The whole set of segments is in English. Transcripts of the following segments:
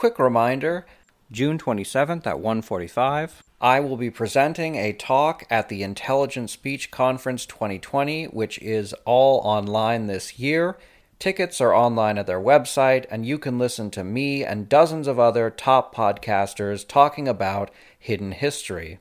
Quick reminder June 27th at 1:45, I will be presenting a talk at the Intelligent Speech Conference 2020, which is all online this year. Tickets are online at their website, and you can listen to me and dozens of other top podcasters talking about hidden history.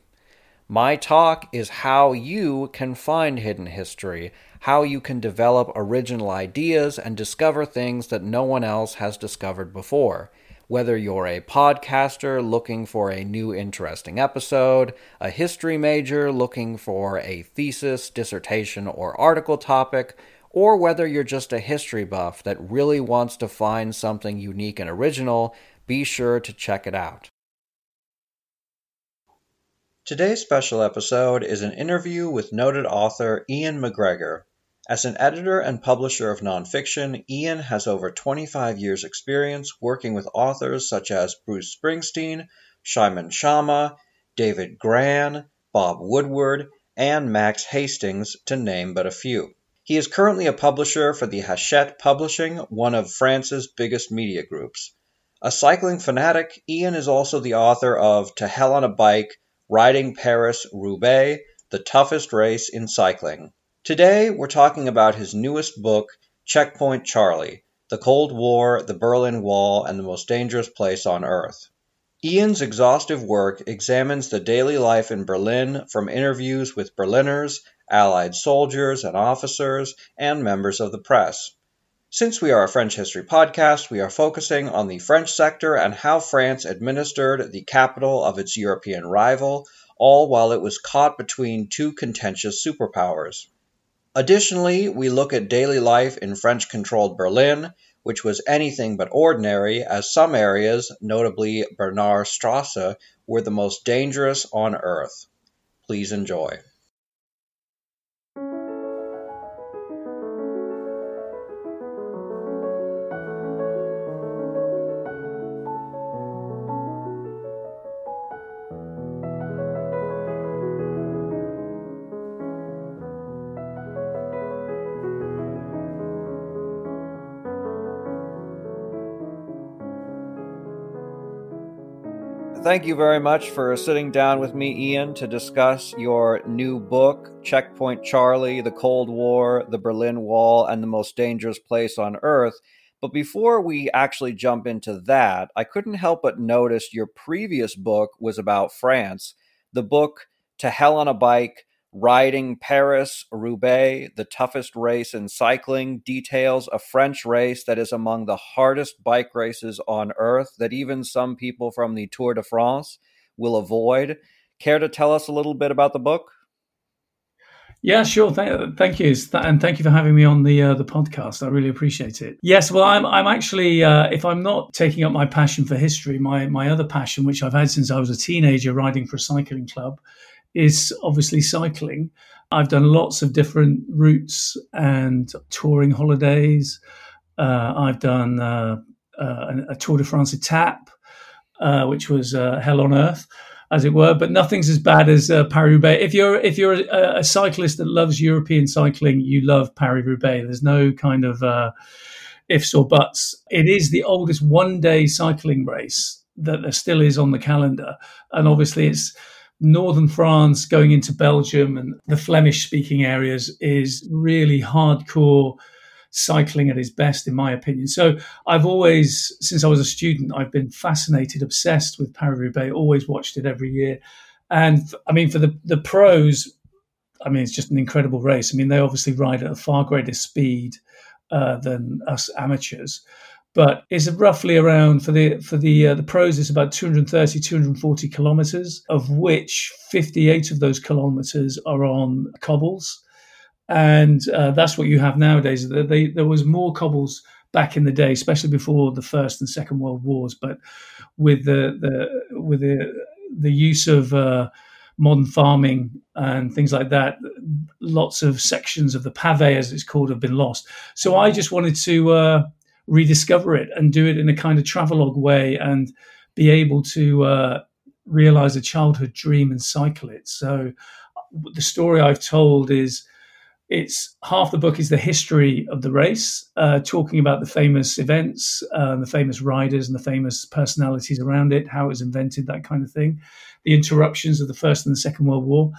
My talk is how you can find hidden history, how you can develop original ideas and discover things that no one else has discovered before. Whether you're a podcaster looking for a new interesting episode, a history major looking for a thesis, dissertation, or article topic, or whether you're just a history buff that really wants to find something unique and original, be sure to check it out. Today's special episode is an interview with noted author Iain MacGregor. As an editor and publisher of nonfiction, Iain has over 25 years' experience working with authors such as Bruce Springsteen, Simon Schama, David Grann, Bob Woodward, and Max Hastings, to name but a few. He is currently a publisher for the Hachette Publishing, one of France's biggest media groups. A cycling fanatic, Iain is also the author of To Hell on a Bike, Riding Paris Roubaix, the toughest race in cycling. Today we're talking about his newest book, Checkpoint Charlie The Cold War, the Berlin Wall, and the Most Dangerous Place on Earth. Iain's exhaustive work examines the daily life in Berlin from interviews with Berliners, Allied soldiers and officers, and members of the press. Since we are a French history podcast, we are focusing on the French sector and how France administered the capital of its European rival, all while it was caught between two contentious superpowers. Additionally, we look at daily life in French controlled Berlin, which was anything but ordinary, as some areas, notably Bernauerstrasse, were the most dangerous on earth. Please enjoy. Thank you very much for sitting down with me, Iain, to discuss your new book, Checkpoint Charlie The Cold War, the Berlin Wall, and the Most Dangerous Place on Earth. But before we actually jump into that, I couldn't help but notice your previous book was about France. The book, To Hell on a Bike Riding Paris Roubaix, the toughest race in cycling, details a French race that is among the hardest bike races on earth that even some people from the Tour de France will avoid. Care to tell us a little bit about the book? Yeah, sure. Thank, thank you, and thank you for having me on the uh, the podcast. I really appreciate it. Yes, well, I'm I'm actually uh, if I'm not taking up my passion for history, my my other passion, which I've had since I was a teenager, riding for a cycling club, is obviously cycling. I've done lots of different routes and touring holidays. Uh, I've done uh, uh, a Tour de France etape, uh, which was uh, hell on earth, as it were. But nothing's as bad as uh, Paris Roubaix. If you're if you're a, a, cyclist that loves European cycling, you love Paris Roubaix. There's no kind of ifs or buts. It is the oldest one day cycling race that there still is on the calendar, and obviously it's northern France going into Belgium and the Flemish speaking areas is really hardcore cycling at its best, in my opinion. So I've always, since I was a student, I've been fascinated, obsessed with Paris Roubaix, always watched it every year. And I mean, for the, the pros, I mean, it's just an incredible race. I mean, they obviously ride at a far greater speed uh, than us amateurs but it's roughly around for the for the uh, the pros it's about 230 240 kilometers of which 58 of those kilometers are on cobbles and uh, that's what you have nowadays they, there was more cobbles back in the day, especially before the First and Second World Wars. But with the, the with the the use of uh, modern farming and things like that, lots of sections of the pave, as it's called, have been lost. So I just wanted to uh, rediscover it and do it in a kind of travelogue way and be able to uh, realize a childhood dream and cycle it. So the story I've told is it's half the book is the history of the race, uh, talking about the famous events, uh, the famous riders, and the famous personalities around it, how it was invented, that kind of thing, the interruptions of the First and the Second World War.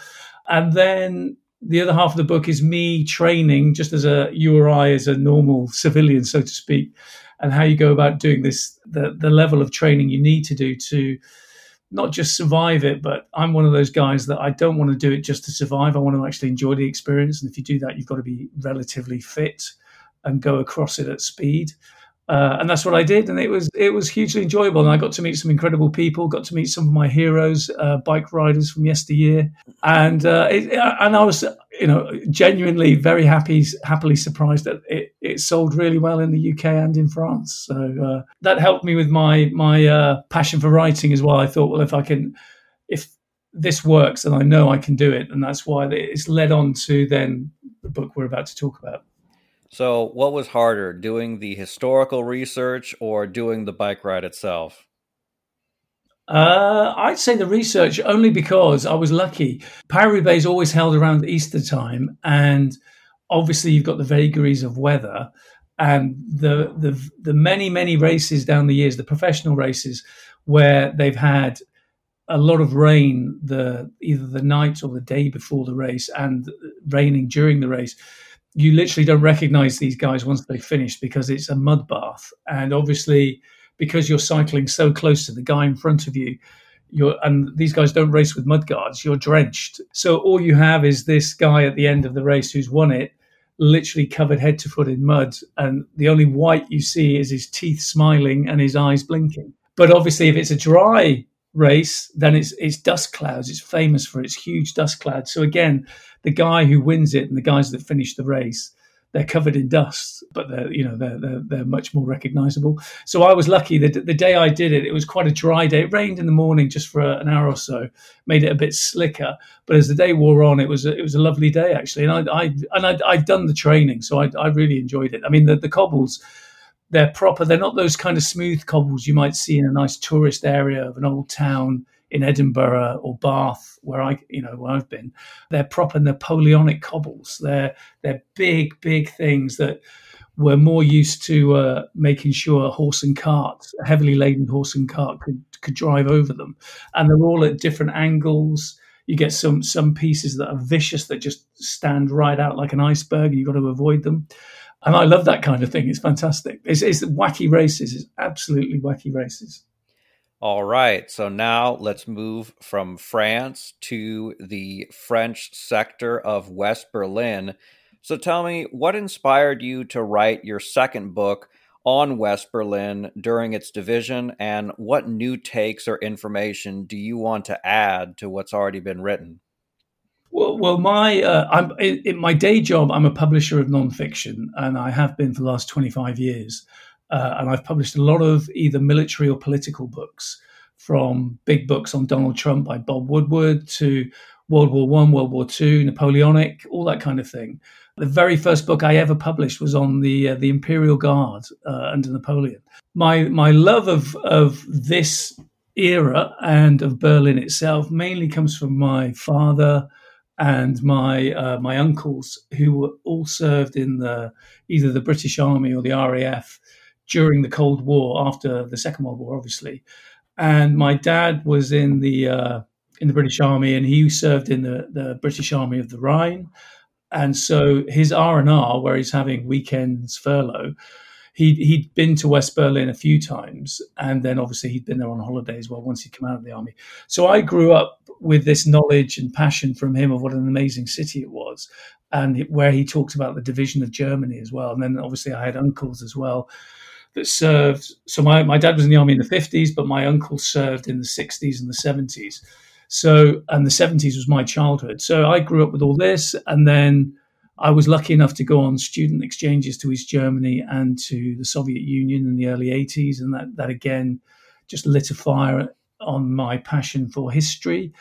And then the other half of the book is me training, just as a you or I, as a normal civilian, so to speak, and how you go about doing this, the, the level of training you need to do to not just survive it, but I'm one of those guys that I don't want to do it just to survive. I want to actually enjoy the experience. And if you do that, you've got to be relatively fit and go across it at speed. Uh, and that's what I did, and it was it was hugely enjoyable. And I got to meet some incredible people, got to meet some of my heroes, uh, bike riders from yesteryear, and uh, it, and I was you know genuinely very happy, happily surprised that it, it sold really well in the UK and in France. So uh, that helped me with my my uh, passion for writing as well. I thought, well, if I can, if this works, and I know I can do it, and that's why it's led on to then the book we're about to talk about. So, what was harder, doing the historical research or doing the bike ride itself? Uh, I'd say the research only because I was lucky. Paris Bay is always held around Easter time, and obviously you've got the vagaries of weather and the the the many many races down the years, the professional races where they've had a lot of rain the either the night or the day before the race and raining during the race you literally don't recognize these guys once they finish because it's a mud bath. And obviously, because you're cycling so close to the guy in front of you, you're, and these guys don't race with mud guards, you're drenched. So all you have is this guy at the end of the race who's won it, literally covered head to foot in mud. And the only white you see is his teeth smiling and his eyes blinking. But obviously, if it's a dry race, then it's it's dust clouds. It's famous for its huge dust clouds. So again, the guy who wins it and the guys that finish the race, they're covered in dust, but they're you know they're they're, they're much more recognizable. So I was lucky that the day I did it, it was quite a dry day. It rained in the morning just for an hour or so, made it a bit slicker. But as the day wore on, it was a, it was a lovely day actually, and I, I and I, I'd done the training, so I, I really enjoyed it. I mean the the cobbles they're proper. They're not those kind of smooth cobbles you might see in a nice tourist area of an old town in Edinburgh or Bath, where I, you know, where I've been. They're proper Napoleonic cobbles. They're they're big, big things that were more used to uh, making sure a horse and cart, a heavily laden horse and cart, could could drive over them. And they're all at different angles. You get some some pieces that are vicious that just stand right out like an iceberg, and you've got to avoid them and I love that kind of thing. It's fantastic. It's, it's wacky races. It's absolutely wacky races. All right. So now let's move from France to the French sector of West Berlin. So tell me, what inspired you to write your second book on West Berlin during its division, and what new takes or information do you want to add to what's already been written? Well, well, my uh, I'm in, in, my day job. I'm a publisher of nonfiction, and I have been for the last 25 years. Uh, and I've published a lot of either military or political books, from big books on Donald Trump by Bob Woodward to World War One, World War Two, Napoleonic, all that kind of thing. The very first book I ever published was on the uh, the Imperial Guard uh, under Napoleon. My my love of of this era and of Berlin itself mainly comes from my father and my uh, my uncles who were all served in the either the British Army or the RAF during the Cold War after the Second World War, obviously. And my dad was in the uh, in the British Army, and he served in the, the British Army of the Rhine. And so his R and R, where he's having weekends furlough, he'd he'd been to West Berlin a few times, and then obviously he'd been there on holiday as well once he'd come out of the army. So I grew up with this knowledge and passion from him of what an amazing city it was, and where he talked about the division of Germany as well. And then obviously I had uncles as well that served. So my, my dad was in the army in the 50s, but my uncle served in the 60s and the 70s. So, and the 70s was my childhood. So I grew up with all this. And then I was lucky enough to go on student exchanges to East Germany and to the Soviet Union in the early 80s. And that, that again just lit a fire on my passion for history.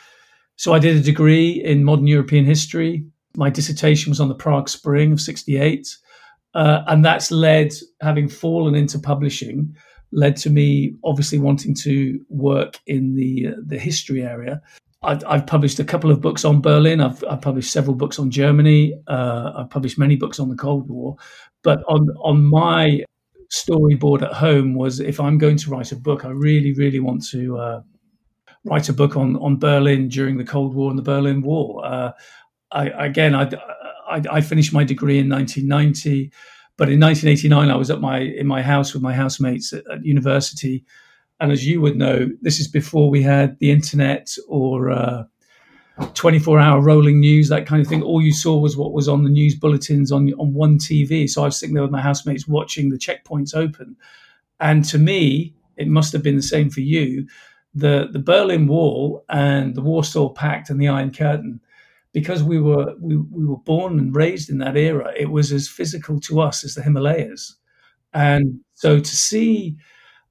So I did a degree in modern European history. My dissertation was on the Prague Spring of 68. Uh, and that's led, having fallen into publishing, led to me obviously wanting to work in the uh, the history area. I've, I've, published a couple of books on Berlin. I've, I've published several books on Germany. Uh, I've published many books on the Cold War. But on on my storyboard at home was if I'm going to write a book, I really, really want to uh, write a book on on Berlin during the Cold War and the Berlin Wall. Uh, I, again, I, I, I finished my degree in 1990. But in 1989, I was at my in my house with my housemates at, at university, and as you would know, this is before we had the internet or uh, 24 hour rolling news, that kind of thing. All you saw was what was on the news bulletins on on one TV. So I was sitting there with my housemates watching the checkpoints open, and to me, it must have been the same for you. The the Berlin Wall and the Warsaw Pact and the Iron Curtain because we were we, we were born and raised in that era, it was as physical to us as the Himalayas. And so to see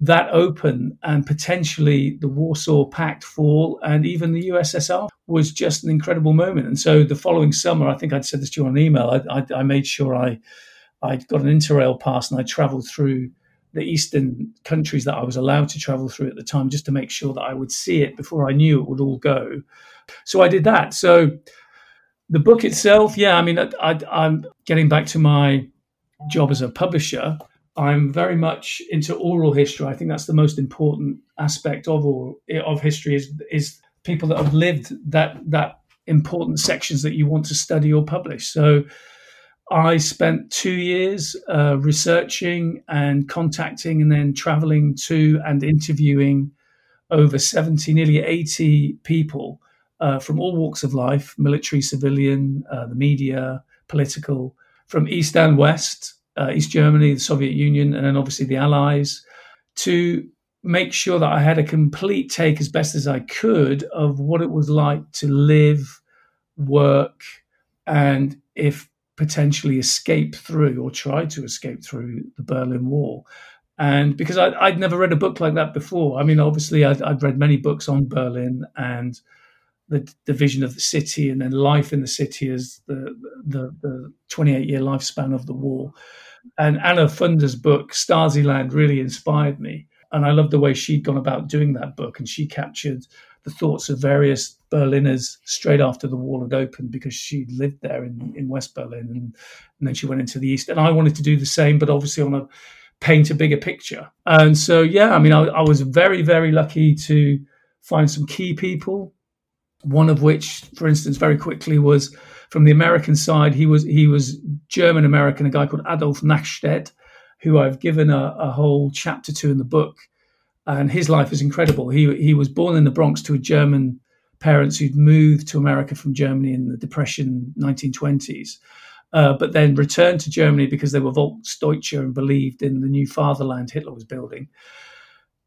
that open and potentially the Warsaw Pact fall and even the USSR was just an incredible moment. And so the following summer, I think I'd said this to you on email, I, I, I made sure I I got an interrail pass and I traveled through the eastern countries that I was allowed to travel through at the time just to make sure that I would see it before I knew it would all go. So I did that. So the book itself, yeah, I mean, I, am getting back to my job as a publisher. I'm very much into oral history. I think that's the most important aspect of all of history is is people that have lived that that important sections that you want to study or publish. So I spent two years uh, researching and contacting and then traveling to and interviewing over 70, nearly 80 people uh, from all walks of life military, civilian, uh, the media, political, from East and West, uh, East Germany, the Soviet Union, and then obviously the Allies, to make sure that I had a complete take as best as I could of what it was like to live, work, and if potentially escape through or try to escape through the Berlin Wall. And because I, would never read a book like that before. I mean, obviously, I'd, I'd read many books on Berlin and the division of the city and then life in the city as the the, the 28 year lifespan of the war. And Anna Funder's book Stasiland really inspired me, and I loved the way she'd gone about doing that book, and she captured the thoughts of various Berliners straight after the wall had opened because she lived there in, in West Berlin, and, and then she went into the East. And I wanted to do the same, but obviously on a paint a bigger picture. And so, yeah, I mean, I, I was very, very lucky to find some key people one of which, for instance, very quickly was from the American side. He was he was German American, a guy called Adolf Knackstedt, who I've given a, a, whole chapter to in the book, and his life is incredible. He he was born in the Bronx to a German parents who'd moved to America from Germany in the Depression 1920s. Uh, but then returned to Germany because they were Volksdeutsche and believed in the new fatherland Hitler was building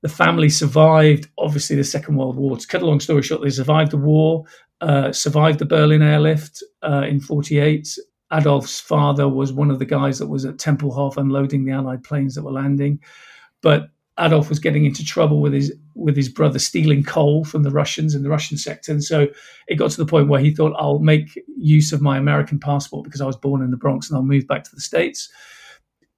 the family survived, obviously, the Second World War. To cut a long story short, they survived the war, uh, survived the Berlin airlift uh, in 48. Adolf's father was one of the guys that was at Tempelhof unloading the Allied planes that were landing. But Adolf was getting into trouble with his with his brother stealing coal from the Russians in the Russian sector, and so it got to the point where he thought, "I'll make use of my American passport because I was born in the Bronx, and I'll move back to the states."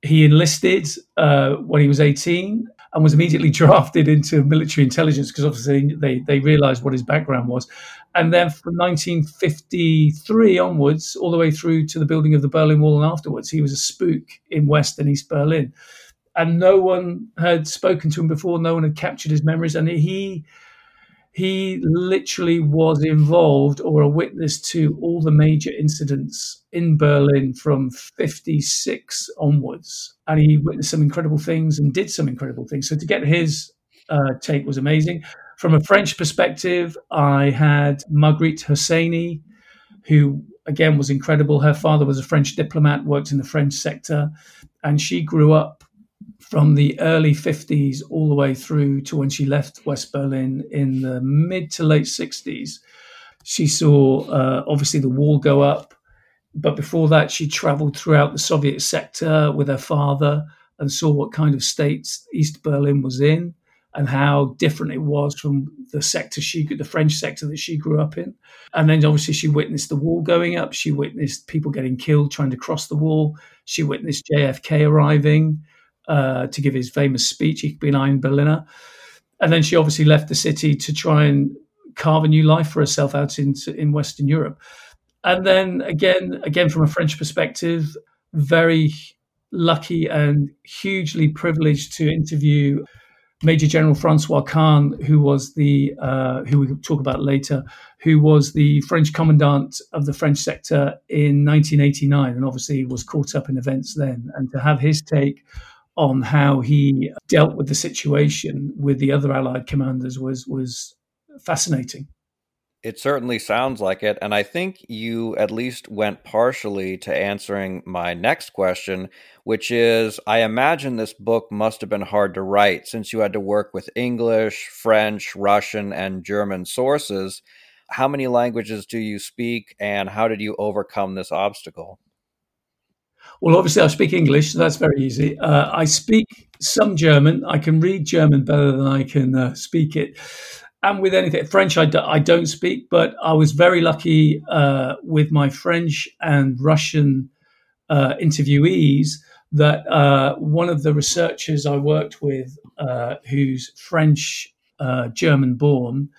He enlisted uh, when he was 18 and was immediately drafted into military intelligence because obviously they, they realized what his background was. And then from 1953 onwards, all the way through to the building of the Berlin Wall and afterwards, he was a spook in West and East Berlin. And no one had spoken to him before, no one had captured his memories. And he he literally was involved or a witness to all the major incidents in Berlin from 56 onwards. And he witnessed some incredible things and did some incredible things. So to get his uh, take was amazing. From a French perspective, I had Marguerite Hosseini, who again was incredible. Her father was a French diplomat, worked in the French sector, and she grew up from the early 50s all the way through to when she left West Berlin in the mid to late 60s. She saw uh, obviously the wall go up. but before that, she traveled throughout the Soviet sector with her father and saw what kind of states East Berlin was in and how different it was from the sector she the French sector that she grew up in. And then obviously she witnessed the wall going up. She witnessed people getting killed trying to cross the wall. She witnessed JFK arriving uh, to give his famous speech, Ich bin ein Berliner. And then she obviously left the city to try and carve a new life for herself out in, in Western Europe. And then again, again from a French perspective, very lucky and hugely privileged to interview Major General Francois Cann, who was the uh, who we talk about later, who was the French commandant of the French sector in 1989, and obviously was caught up in events then. And to have his take on how he dealt with the situation with the other Allied commanders was was fascinating. It certainly sounds like it. And I think you at least went partially to answering my next question, which is I imagine this book must have been hard to write since you had to work with English, French, Russian, and German sources. How many languages do you speak, and how did you overcome this obstacle? Well, obviously, I speak English, so that's very easy. Uh, I speak some German. I can read German better than I can uh, speak it and with anything French, I d- I don't speak, but I was very lucky uh, with my French and Russian uh, interviewees that uh, one of the researchers I worked with, uh, who's French German born,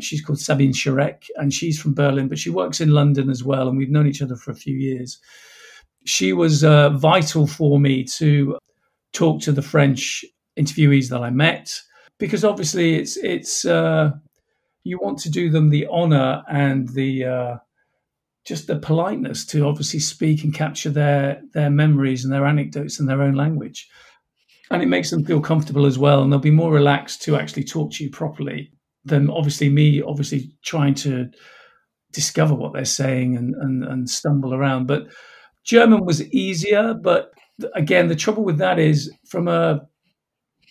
she's called Sabine Schirek, and she's from Berlin, but she works in London as well, and we've known each other for a few years. She was vital for me to talk to the French interviewees that I met because obviously it's it's uh, you want to do them the honor and the uh, just the politeness to obviously speak and capture their their memories and their anecdotes in their own language, and it makes them feel comfortable as well, and they'll be more relaxed to actually talk to you properly than obviously me obviously trying to discover what they're saying and and, and stumble around, but. German was easier, but again, the trouble with that is from a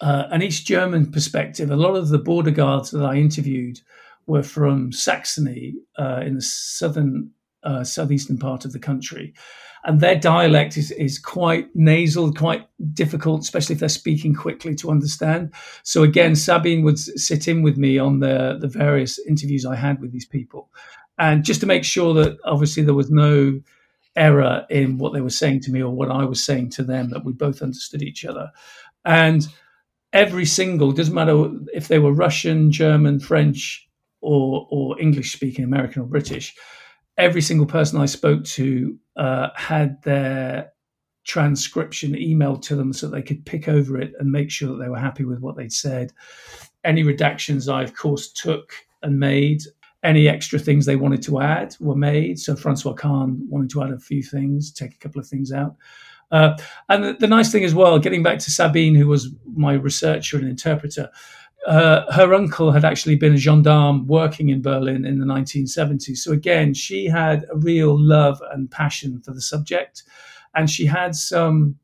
uh, an East German perspective, a lot of the border guards that I interviewed were from Saxony uh, in the southern, uh, southeastern part of the country. And their dialect is, is quite nasal, quite difficult, especially if they're speaking quickly to understand. So again, Sabine would sit in with me on the, the various interviews I had with these people. And just to make sure that obviously there was no error in what they were saying to me or what I was saying to them, that we both understood each other. And every single doesn't matter if they were Russian, German, French, or or English speaking, American or British. Every single person I spoke to uh, had their transcription emailed to them so they could pick over it and make sure that they were happy with what they'd said. Any redactions I, of course, took and made. Any extra things they wanted to add were made. So Francois Cann wanted to add a few things, take a couple of things out. Uh, and the, the, nice thing as well, getting back to Sabine, who was my researcher and interpreter, uh, her uncle had actually been a gendarme working in Berlin in the 1970s. So again, she had a real love and passion for the subject, and she had some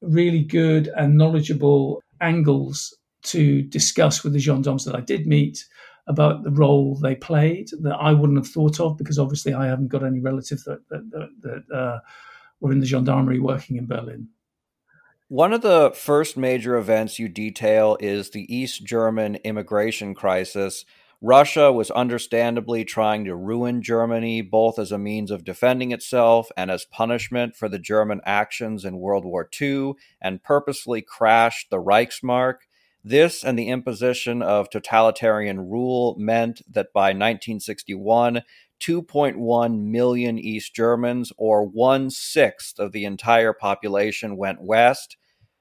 really good and knowledgeable angles to discuss with the gendarmes that I did meet about the role they played that I wouldn't have thought of because obviously I haven't got any relatives that that, that, that uh, were in the gendarmerie working in Berlin. One of the first major events you detail is the East German immigration crisis. Russia was understandably trying to ruin Germany, both as a means of defending itself and as punishment for the German actions in World War II, and purposely crashed the Reichsmark. This and the imposition of totalitarian rule meant that by 1961, 2.1 million East Germans, or one sixth of the entire population, went west.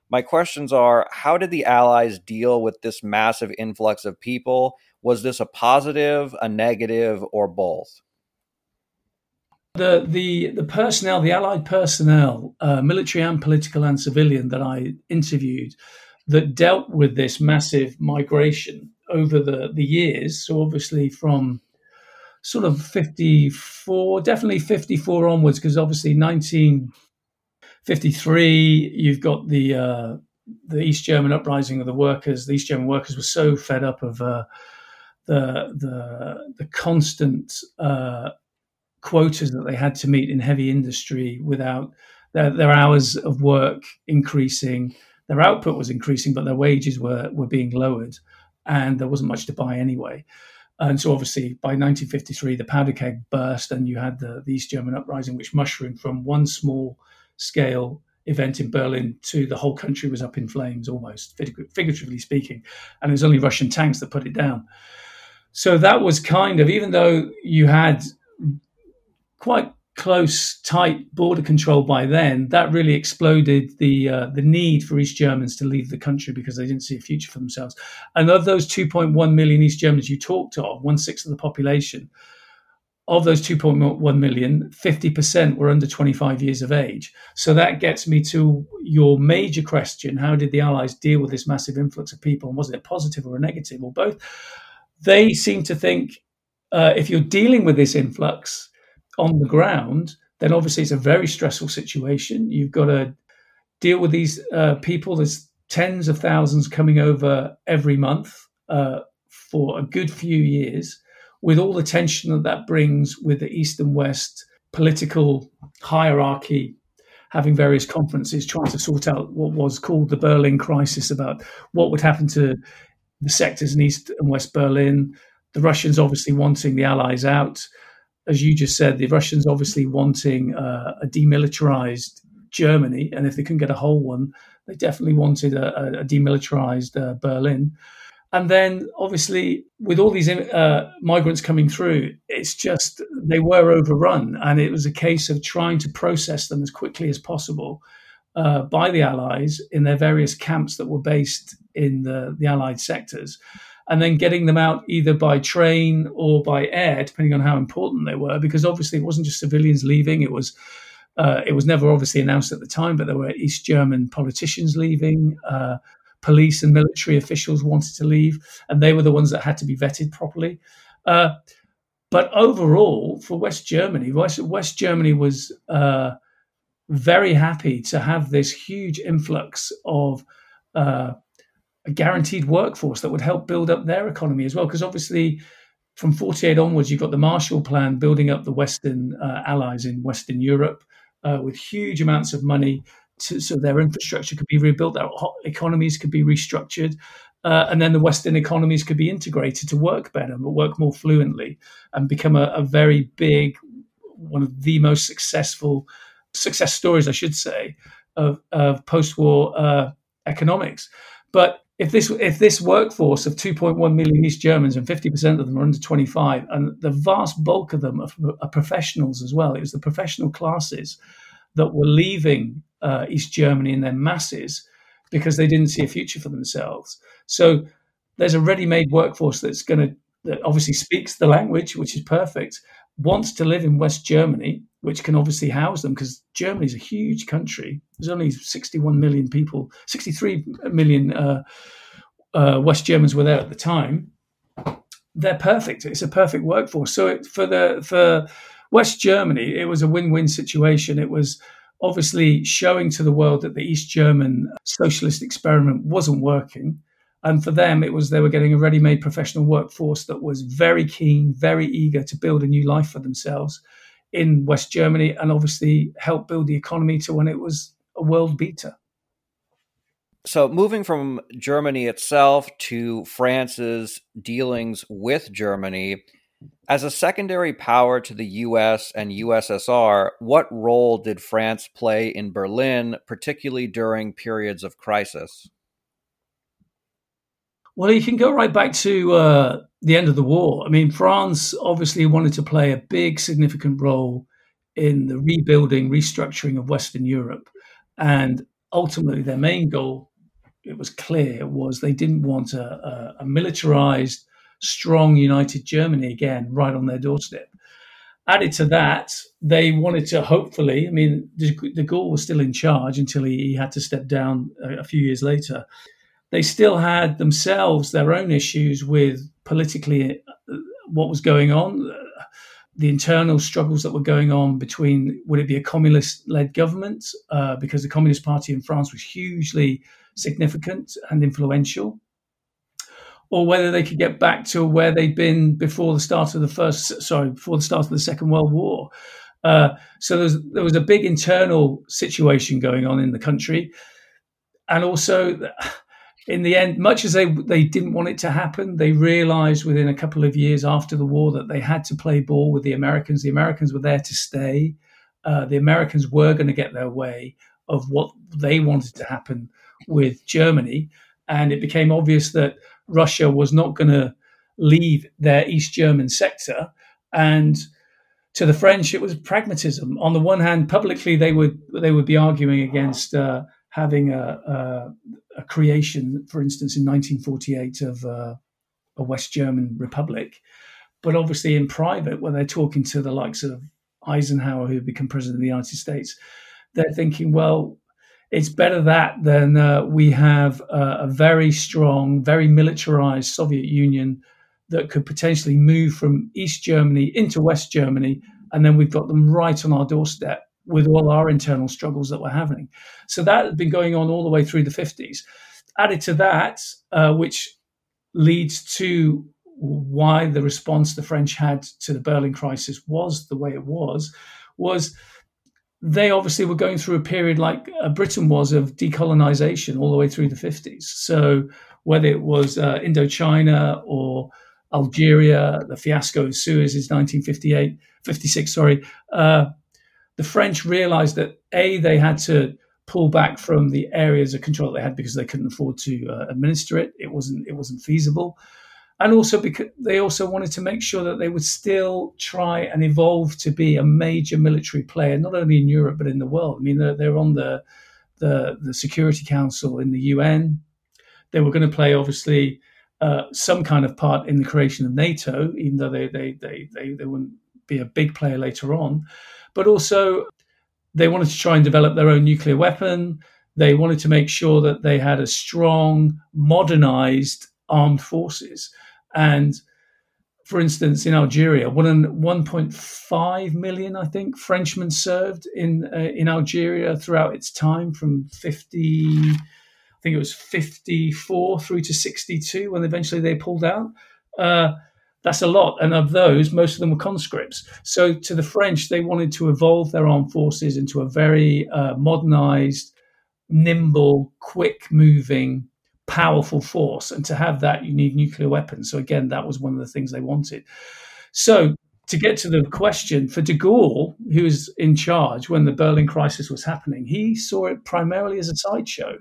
My questions are How did the Allies deal with this massive influx of people? Was this a positive, a negative, or both? The, the, the personnel, the Allied personnel, uh, military and political and civilian, that I interviewed that dealt with this massive migration over the, the years. So, obviously, from sort of 54, definitely 54 onwards, because obviously 1953, you've got the uh, the East German uprising of the workers. The East German workers were so fed up of uh, the the the constant uh, quotas that they had to meet in heavy industry without their, their hours of work increasing. Their output was increasing, but their wages were, were being lowered, and there wasn't much to buy anyway. And so, obviously, by 1953, the powder keg burst, and you had the, the East German uprising, which mushroomed from one small scale event in Berlin to the whole country was up in flames, almost figuratively speaking. And it was only Russian tanks that put it down. So that was kind of, even though you had quite close, tight border control by then, that really exploded the uh, the need for East Germans to leave the country because they didn't see a future for themselves. And of those 2.1 million East Germans you talked of, one sixth of the population, of those 2.1 million, 50% were under 25 years of age. So that gets me to your major question how did the Allies deal with this massive influx of people? And was it a positive or a negative or both? They seem to think uh, if you're dealing with this influx, on the ground, then obviously it's a very stressful situation. You've got to deal with these uh, people. There's tens of thousands coming over every month uh, for a good few years, with all the tension that that brings with the East and West political hierarchy, having various conferences trying to sort out what was called the Berlin crisis about what would happen to the sectors in East and West Berlin. The Russians obviously wanting the Allies out as you just said, the Russians obviously wanting uh, a demilitarized Germany, and if they couldn't get a whole one, they definitely wanted a, a demilitarized uh, Berlin. And then, obviously, with all these uh, migrants coming through, it's just they were overrun, and it was a case of trying to process them as quickly as possible uh, by the Allies in their various camps that were based in the, the Allied sectors and then getting them out either by train or by air, depending on how important they were, because obviously it wasn't just civilians leaving; it was uh, it was never obviously announced at the time, but there were East German politicians leaving. Uh, police and military officials wanted to leave, and they were the ones that had to be vetted properly. Uh, but overall, for West Germany, West, West Germany was uh, very happy to have this huge influx of uh, a guaranteed workforce that would help build up their economy as well. Because obviously, from 48 onwards, you've got the Marshall Plan building up the Western uh, allies in Western Europe uh, with huge amounts of money to, so their infrastructure could be rebuilt, their economies could be restructured. Uh, and then the Western economies could be integrated to work better, but work more fluently, and become a, a very big, one of the most successful success stories, I should say, of, of post-war uh, economics. But if this if this workforce of 2.1 million East Germans and 50% of them are under 25, and the vast bulk of them are, are professionals as well, it was the professional classes that were leaving uh, East Germany in their masses because they didn't see a future for themselves. So there's a ready-made workforce that's going to that obviously speaks the language, which is perfect, wants to live in West Germany, which can obviously house them because Germany is a huge country. There's only 61 million people, 63 million uh, uh, West Germans were there at the time. They're perfect. It's a perfect workforce. So it, for the for West Germany, it was a win-win situation. It was obviously showing to the world that the East German socialist experiment wasn't working and for them, it was they were getting a ready made professional workforce that was very keen, very eager to build a new life for themselves in West Germany and obviously help build the economy to when it was a world beater. So, moving from Germany itself to France's dealings with Germany, as a secondary power to the US and USSR, what role did France play in Berlin, particularly during periods of crisis? Well, you can go right back to uh, the end of the war. I mean, France obviously wanted to play a big, significant role in the rebuilding, restructuring of Western Europe. And ultimately, their main goal, it was clear, was they didn't want a, a, a militarized, strong, united Germany again right on their doorstep. Added to that, they wanted to hopefully, I mean, de, Gaulle was still in charge until he, he had to step down a, a few years later they still had themselves their own issues with politically uh, what was going on, uh, the internal struggles that were going on between would it be a communist led government? Uh, because the Communist Party in France was hugely significant and influential, or whether they could get back to where they'd been before the start of the first, sorry, before the start of the Second World War. Uh, so there was, there was a big internal situation going on in the country, and also in the end, much as they they didn't want it to happen, they realized within a couple of years after the war that they had to play ball with the Americans. The Americans were there to stay. Uh, the Americans were going to get their way of what they wanted to happen with Germany, and it became obvious that Russia was not going to leave their East German sector. And to the French, it was pragmatism. On the one hand, publicly they would they would be arguing against uh, having a, a, a, creation, for instance, in 1948 of uh, a West German republic. But obviously, in private, when they're talking to the likes of Eisenhower, who become president of the United States, they're thinking, well, it's better that than uh, we have a very strong, very militarized Soviet Union that could potentially move from East Germany into West Germany, and then we've got them right on our doorstep with all our internal struggles that we're having. So that had been going on all the way through the 50s. Added to that, uh, which leads to why the response the French had to the Berlin crisis was the way it was, was they obviously were going through a period like uh, Britain was of decolonization all the way through the 50s. So whether it was uh, Indochina or Algeria, the fiasco of Suez is 1958, 56, sorry. Uh, the French realized that A, they had to pull back from the areas of control they had because they couldn't afford to uh, administer it. It wasn't, it wasn't feasible and also because they also wanted to make sure that they would still try and evolve to be a major military player, not only in Europe but in the world. I mean, they're, they're on the, the, the Security Council in the UN. They were going to play, obviously, uh, some kind of part in the creation of NATO, even though they, they, they, they, they wouldn't be a big player later on. But also, they wanted to try and develop their own nuclear weapon. They wanted to make sure that they had a strong, modernized armed forces. And for instance, in Algeria, one 1.5 million, I think, Frenchmen served in uh, in Algeria throughout its time from 50, I think it was 54 through to 62 when eventually they pulled out. Uh, that's a lot. And of those, most of them were conscripts. So to the French, they wanted to evolve their armed forces into a very uh, modernized, nimble, quick moving powerful force. And to have that, you need nuclear weapons. So, again, that was one of the things they wanted. So, to get to the question, for de Gaulle, who was in charge when the Berlin crisis was happening, he saw it primarily as a sideshow.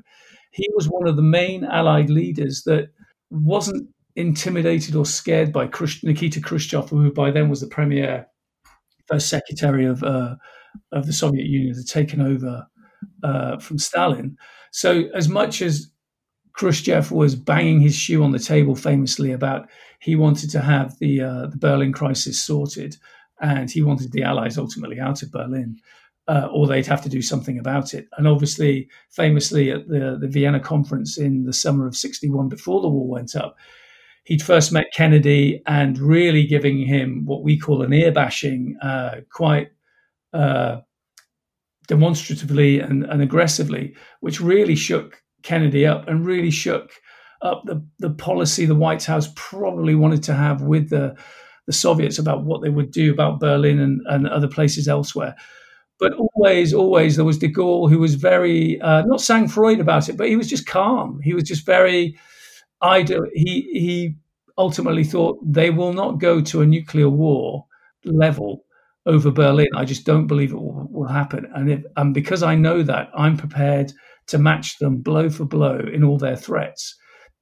He was one of the main Allied leaders that wasn't intimidated or scared by Nikita Khrushchev, who by then was the premier, first secretary of uh, of the Soviet Union, had taken over uh, from Stalin. So, as much as Khrushchev was banging his shoe on the table famously about he wanted to have the uh, the Berlin crisis sorted, and he wanted the Allies ultimately out of Berlin, uh, or they'd have to do something about it. And obviously, famously at the the Vienna conference in the summer of '61, before the war went up, he'd first met Kennedy and really giving him what we call an ear bashing, uh, quite. Uh, demonstratively and, and aggressively, which really shook Kennedy up and really shook up the, the policy the White House probably wanted to have with the, the Soviets about what they would do about Berlin and, and other places elsewhere. But always, always, there was de Gaulle who was very, uh, not sang-froid about it, but he was just calm. He was just very idle. He, he ultimately thought they will not go to a nuclear war level over Berlin. I just don't believe it will, will happen. And, if, and because I know that, I'm prepared – to match them blow for blow in all their threats.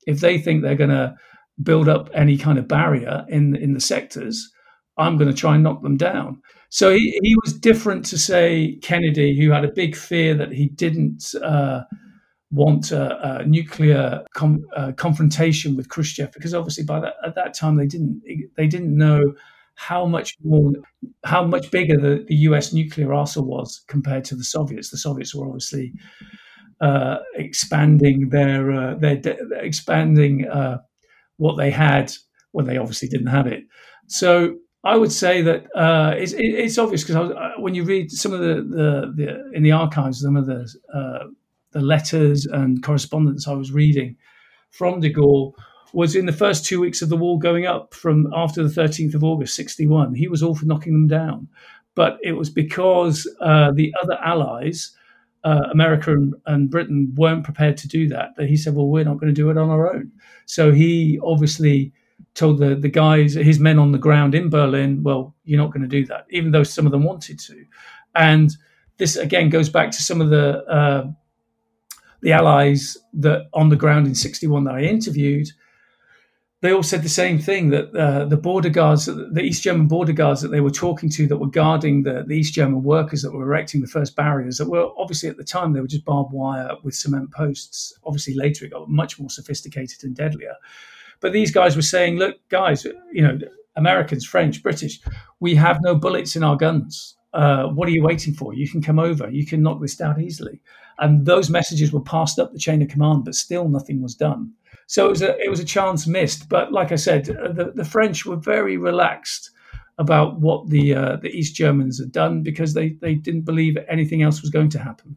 If they think they're going to build up any kind of barrier in in the sectors, I'm going to try and knock them down. So he, he was different to say Kennedy, who had a big fear that he didn't uh, want a, a nuclear com, confrontation with Khrushchev, because obviously by that at that time they didn't they didn't know how much more how much bigger the, the U.S. nuclear arsenal was compared to the Soviets. The Soviets were obviously uh, expanding their uh, their de- expanding uh, what they had when they obviously didn't have it. So I would say that uh, it's, it's obvious because uh, when you read some of the, the, the, in the archives, some of the uh, the letters and correspondence I was reading from De Gaulle, was in the first two weeks of the wall going up from after the 13th of August 61. He was all for knocking them down. But it was because uh, the other allies, uh, America and, and, Britain, weren't prepared to do that, that he said, well, we're not going to do it on our own. So he obviously told the, the guys, his men on the ground in Berlin, well, you're not going to do that, even though some of them wanted to. And this again goes back to some of the uh, the allies that on the ground in 61 that I interviewed they all said the same thing that uh, the border guards, the East German border guards that they were talking to, that were guarding the, the, East German workers that were erecting the first barriers, that were obviously at the time they were just barbed wire with cement posts. Obviously, later it got much more sophisticated and deadlier. But these guys were saying, "Look, guys, you know, Americans, French, British, we have no bullets in our guns. Uh, what are you waiting for? You can come over. You can knock this down easily." And those messages were passed up the chain of command, but still nothing was done. So it was a it was a chance missed. But like I said, uh, the, the French were very relaxed about what the uh, the East Germans had done because they they didn't believe anything else was going to happen.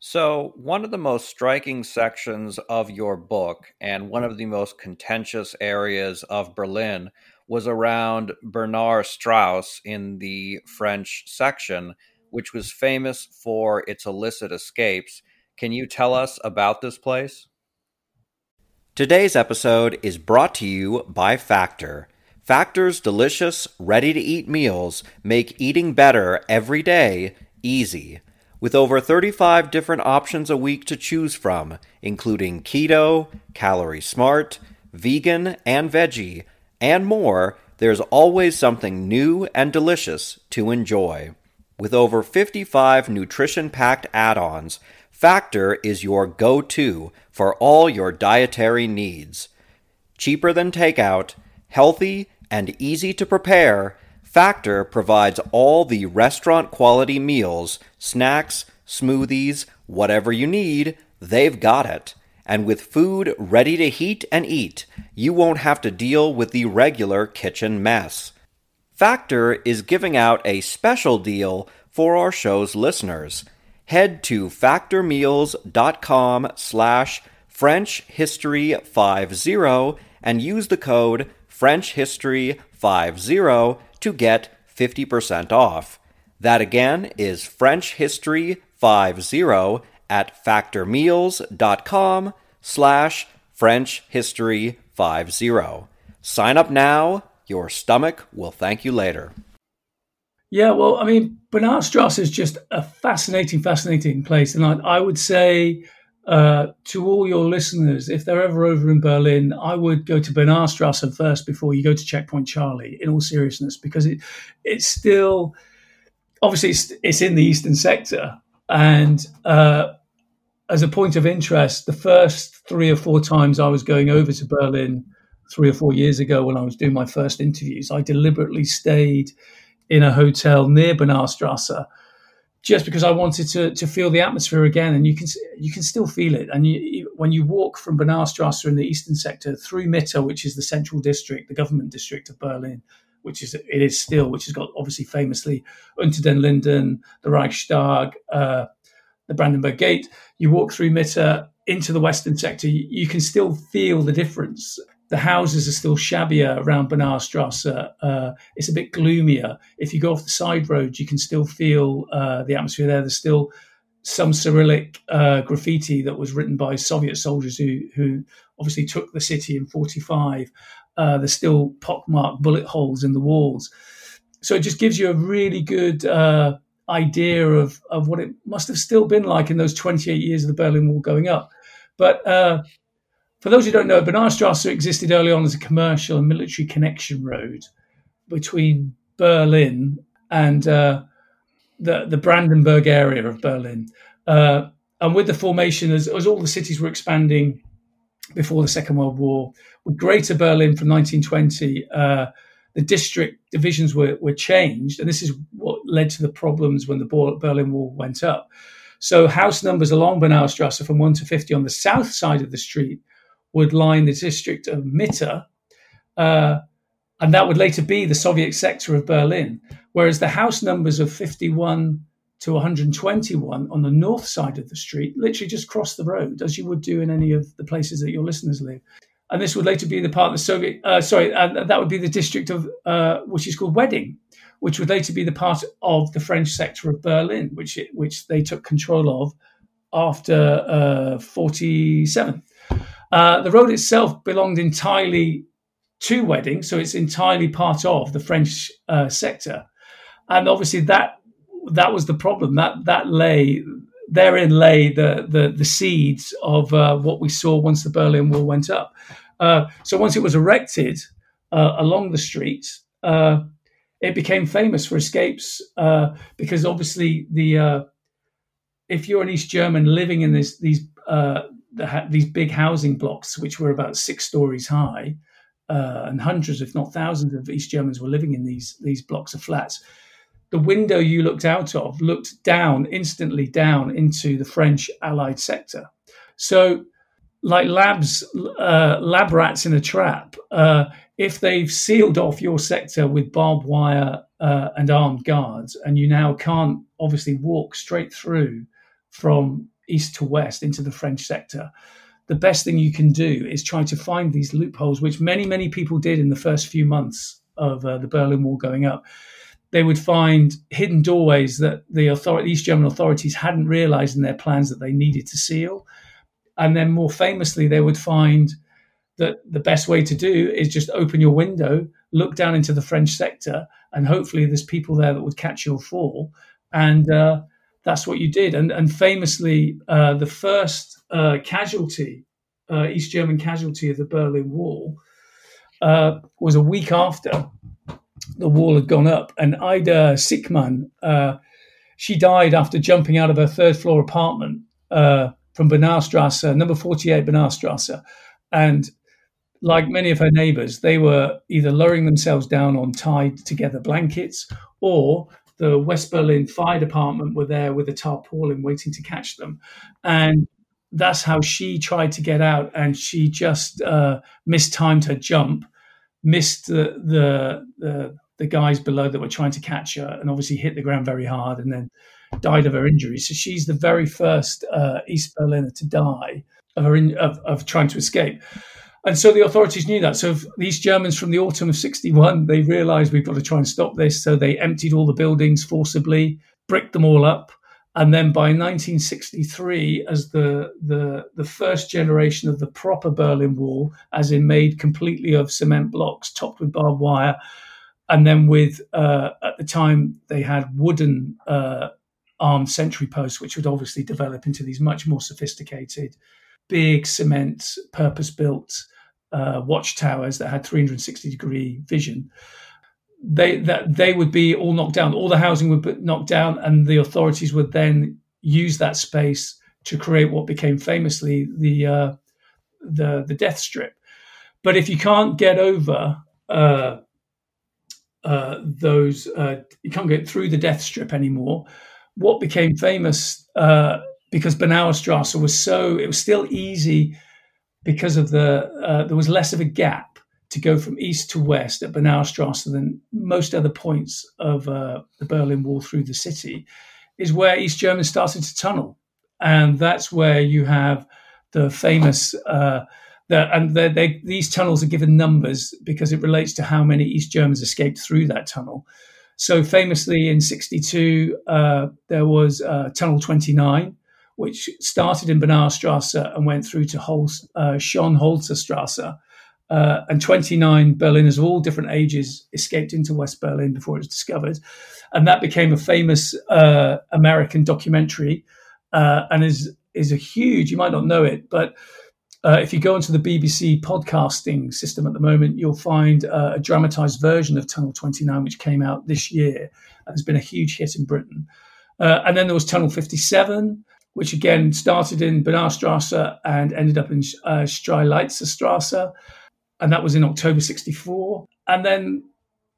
So, one of the most striking sections of your book, and one of the most contentious areas of Berlin, was around Bernauer Strasse in the French section, which was famous for its illicit escapes. Can you tell us about this place? Today's episode is brought to you by Factor. Factor's delicious, ready to eat meals make eating better every day easy. With over 35 different options a week to choose from, including keto, calorie smart, vegan, and veggie, and more, there's always something new and delicious to enjoy. With over 55 nutrition packed add ons, Factor is your go to for all your dietary needs. Cheaper than takeout, healthy, and easy to prepare, Factor provides all the restaurant quality meals, snacks, smoothies, whatever you need, they've got it. And with food ready to heat and eat, you won't have to deal with the regular kitchen mess. Factor is giving out a special deal for our show's listeners head to factormeals.com slash French frenchhistory50 and use the code French frenchhistory50 to get 50% off. That again is French frenchhistory50 at factormeals.com slash French frenchhistory50. Sign up now. Your stomach will thank you later. Yeah, well, I mean, Bernauerstrasse is just a fascinating, fascinating place. And I, I would say uh, to all your listeners, if they're ever over in Berlin, I would go to Bernauerstrasse first before you go to Checkpoint Charlie, in all seriousness, because it it's still, obviously, it's, it's in the eastern sector. And uh, as a point of interest, the first three or four times I was going over to Berlin three or four years ago when I was doing my first interviews, I deliberately stayed – in a hotel near Bernauerstrasse just because I wanted to to feel the atmosphere again, and you can you can still feel it. And you, when you walk from Bernauerstrasse in the eastern sector through Mitte, which is the central district, the government district of Berlin, which is it is still, which has got obviously famously Unter den Linden, the Reichstag, uh, the Brandenburg Gate. You walk through Mitte into the western sector, you, you can still feel the difference the houses are still shabbier around Bernauerstrasse. Uh, it's a bit gloomier. If you go off the side roads, you can still feel uh, the atmosphere there. There's still some Cyrillic uh, graffiti that was written by Soviet soldiers who, who obviously took the city in 45. Uh, there's still pockmarked bullet holes in the walls. So it just gives you a really good uh, idea of, of what it must have still been like in those 28 years of the Berlin Wall going up. But uh, for those who don't know, Bernauerstrasse existed early on as a commercial and military connection road between Berlin and uh, the, the Brandenburg area of Berlin. Uh, and with the formation, as, as, all the cities were expanding before the Second World War, with Greater Berlin from 1920, uh, the district divisions were, were changed. And this is what led to the problems when the Berlin Wall went up. So house numbers along Bernauerstrasse from 1 to 50 on the south side of the street would line the district of Mitte, uh, and that would later be the Soviet sector of Berlin. Whereas the house numbers of 51 to 121 on the north side of the street, literally just cross the road, as you would do in any of the places that your listeners live, and this would later be the part of the Soviet. Uh, sorry, uh, that would be the district of uh, which is called Wedding, which would later be the part of the French sector of Berlin, which it, which they took control of after forty seven. Uh, the road itself belonged entirely to Wedding, so it's entirely part of the French uh, sector, and obviously that that was the problem. That that lay therein lay the the, the seeds of uh, what we saw once the Berlin Wall went up. Uh, so once it was erected uh, along the street, uh, it became famous for escapes because obviously the if you're an East German living in this these the, these big housing blocks, which were about six stories high, uh, and hundreds, if not thousands, of East Germans were living in these these blocks of flats. The window you looked out of looked down instantly down into the French Allied sector. So, like labs, uh, lab rats in a trap. Uh, if they've sealed off your sector with barbed wire uh, and armed guards, and you now can't obviously walk straight through from east to west into the French sector, the best thing you can do is try to find these loopholes, which many, many people did in the first few months of uh, the Berlin Wall going up. They would find hidden doorways that the authority, East German authorities hadn't realized in their plans that they needed to seal. And then, more famously, they would find that the best way to do is just open your window, look down into the French sector, and hopefully there's people there that would catch your fall. And uh, that's what you did. And, and famously, uh, the first uh, casualty, uh, East German casualty of the Berlin Wall, uh, was a week after the wall had gone up. And Ida Siekmann, uh, she died after jumping out of her third floor apartment uh, from Bernauerstrasse, number 48 Bernauerstrasse. And like many of her neighbors, they were either lowering themselves down on tied together blankets or the West Berlin Fire Department were there with a tarpaulin waiting to catch them. And that's how she tried to get out. And she just uh, mistimed her jump, missed the, the, the, the guys below that were trying to catch her, and obviously hit the ground very hard and then died of her injuries. So she's the very first uh, East Berliner to die of, her in, of, of trying to escape. And so the authorities knew that. So these Germans from the autumn of 61, they realized we've got to try and stop this. So they emptied all the buildings forcibly, bricked them all up. And then by 1963, as the, the, the first generation of the proper Berlin Wall, as in made completely of cement blocks topped with barbed wire, and then with, uh, at the time, they had wooden uh, armed sentry posts, which would obviously develop into these much more sophisticated big cement, purpose built uh, watchtowers that had 360 degree vision. They that they would be all knocked down. All the housing would be knocked down, and the authorities would then use that space to create what became famously the uh, the the death strip. But if you can't get over uh, uh, those, uh, you can't get through the death strip anymore. What became famous uh, because Bernauerstrasse was so it was still easy because of the uh, there was less of a gap to go from east to west at Bernauerstrasse than most other points of uh, the Berlin Wall through the city, is where East Germans started to tunnel, and that's where you have the famous. Uh, the, and they, they, these tunnels are given numbers because it relates to how many East Germans escaped through that tunnel. So famously in 62, uh, there was uh, Tunnel 29, which started in Bernauerstrasse and went through to Holz, uh, Schönholzerstrasse. Uh, and 29 Berliners of all different ages escaped into West Berlin before it was discovered. And that became a famous uh, American documentary uh, and is, is a huge, you might not know it, but uh, if you go into the BBC podcasting system at the moment, you'll find uh, a dramatized version of Tunnel 29, which came out this year and has been a huge hit in Britain. Uh, and then there was Tunnel 57, which again started in Bernauerstrasse and ended up in uh, Strelitzerstrasse. And that was in October 64. And then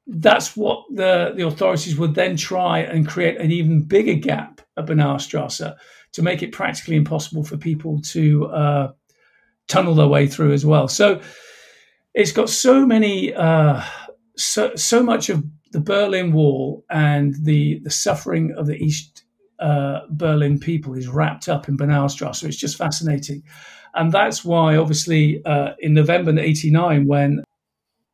that's what the, the authorities would then try and create an even bigger gap at Bernauerstrasse to make it practically impossible for people to uh, tunnel their way through as well. So it's got so many, uh, so, so much of the Berlin Wall and the, the suffering of the East uh, Berlin people is wrapped up in Bernauerstrasse. So it's just fascinating. And that's why, obviously, uh, in November 89, when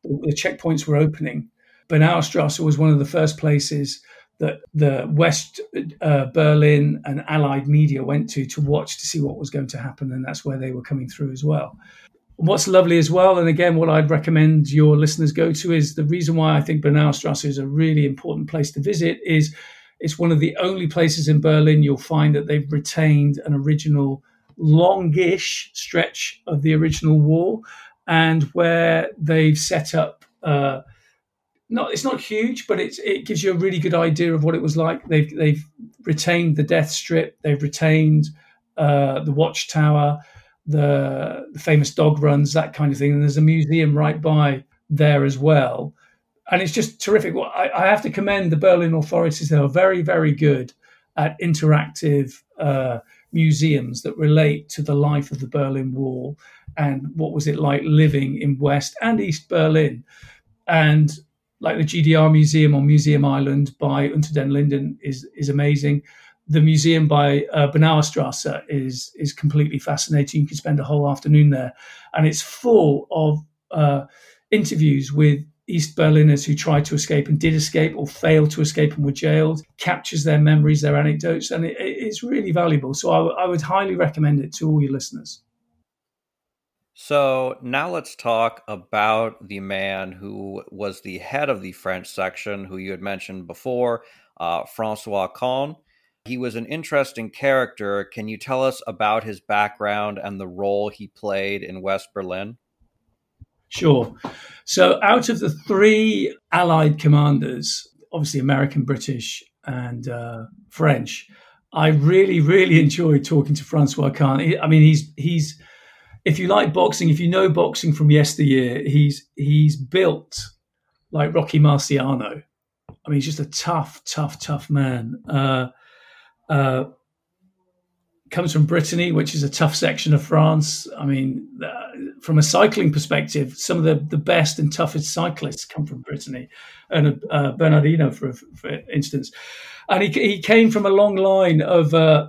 the checkpoints were opening, Bernauerstrasse was one of the first places that the West uh, Berlin and Allied media went to to watch to see what was going to happen, and that's where they were coming through as well. What's lovely as well, and again, what I'd recommend your listeners go to is the reason why I think Bernauerstrasse is a really important place to visit is it's one of the only places in Berlin you'll find that they've retained an original longish stretch of the original wall, and where they've set up. Uh, not it's not huge, but it's it gives you a really good idea of what it was like. They've they've retained the death strip, they've retained uh, the watchtower, the, the famous dog runs, that kind of thing. And there's a museum right by there as well, and it's just terrific. Well, I, I have to commend the Berlin authorities; they are very very good at interactive uh, museums that relate to the life of the Berlin Wall and what was it like living in West and East Berlin. And like the GDR Museum on Museum Island by Unter den Linden is is amazing. The museum by uh, Bernauerstrasse is is completely fascinating. You can spend a whole afternoon there, and it's full of uh, interviews with East Berliners who tried to escape and did escape or failed to escape and were jailed. Captures their memories, their anecdotes, and it, it's really valuable. So I, w- I would highly recommend it to all your listeners. So now let's talk about the man who was the head of the French section, who you had mentioned before, uh, Francois Cann. He was an interesting character. Can you tell us about his background and the role he played in West Berlin? Sure. So, out of the three Allied commanders, obviously American, British, and uh, French, I really, really enjoyed talking to Francois Cann. I mean, he's he's if you like boxing, if you know boxing from yesteryear, he's he's built like Rocky Marciano. I mean, he's just a tough, tough, tough man. Uh, uh, comes from Brittany, which is a tough section of France. I mean, from a cycling perspective, some of the, the best and toughest cyclists come from Brittany, and uh, Bernard Hinault, for, for instance. And he, he came from a long line of uh,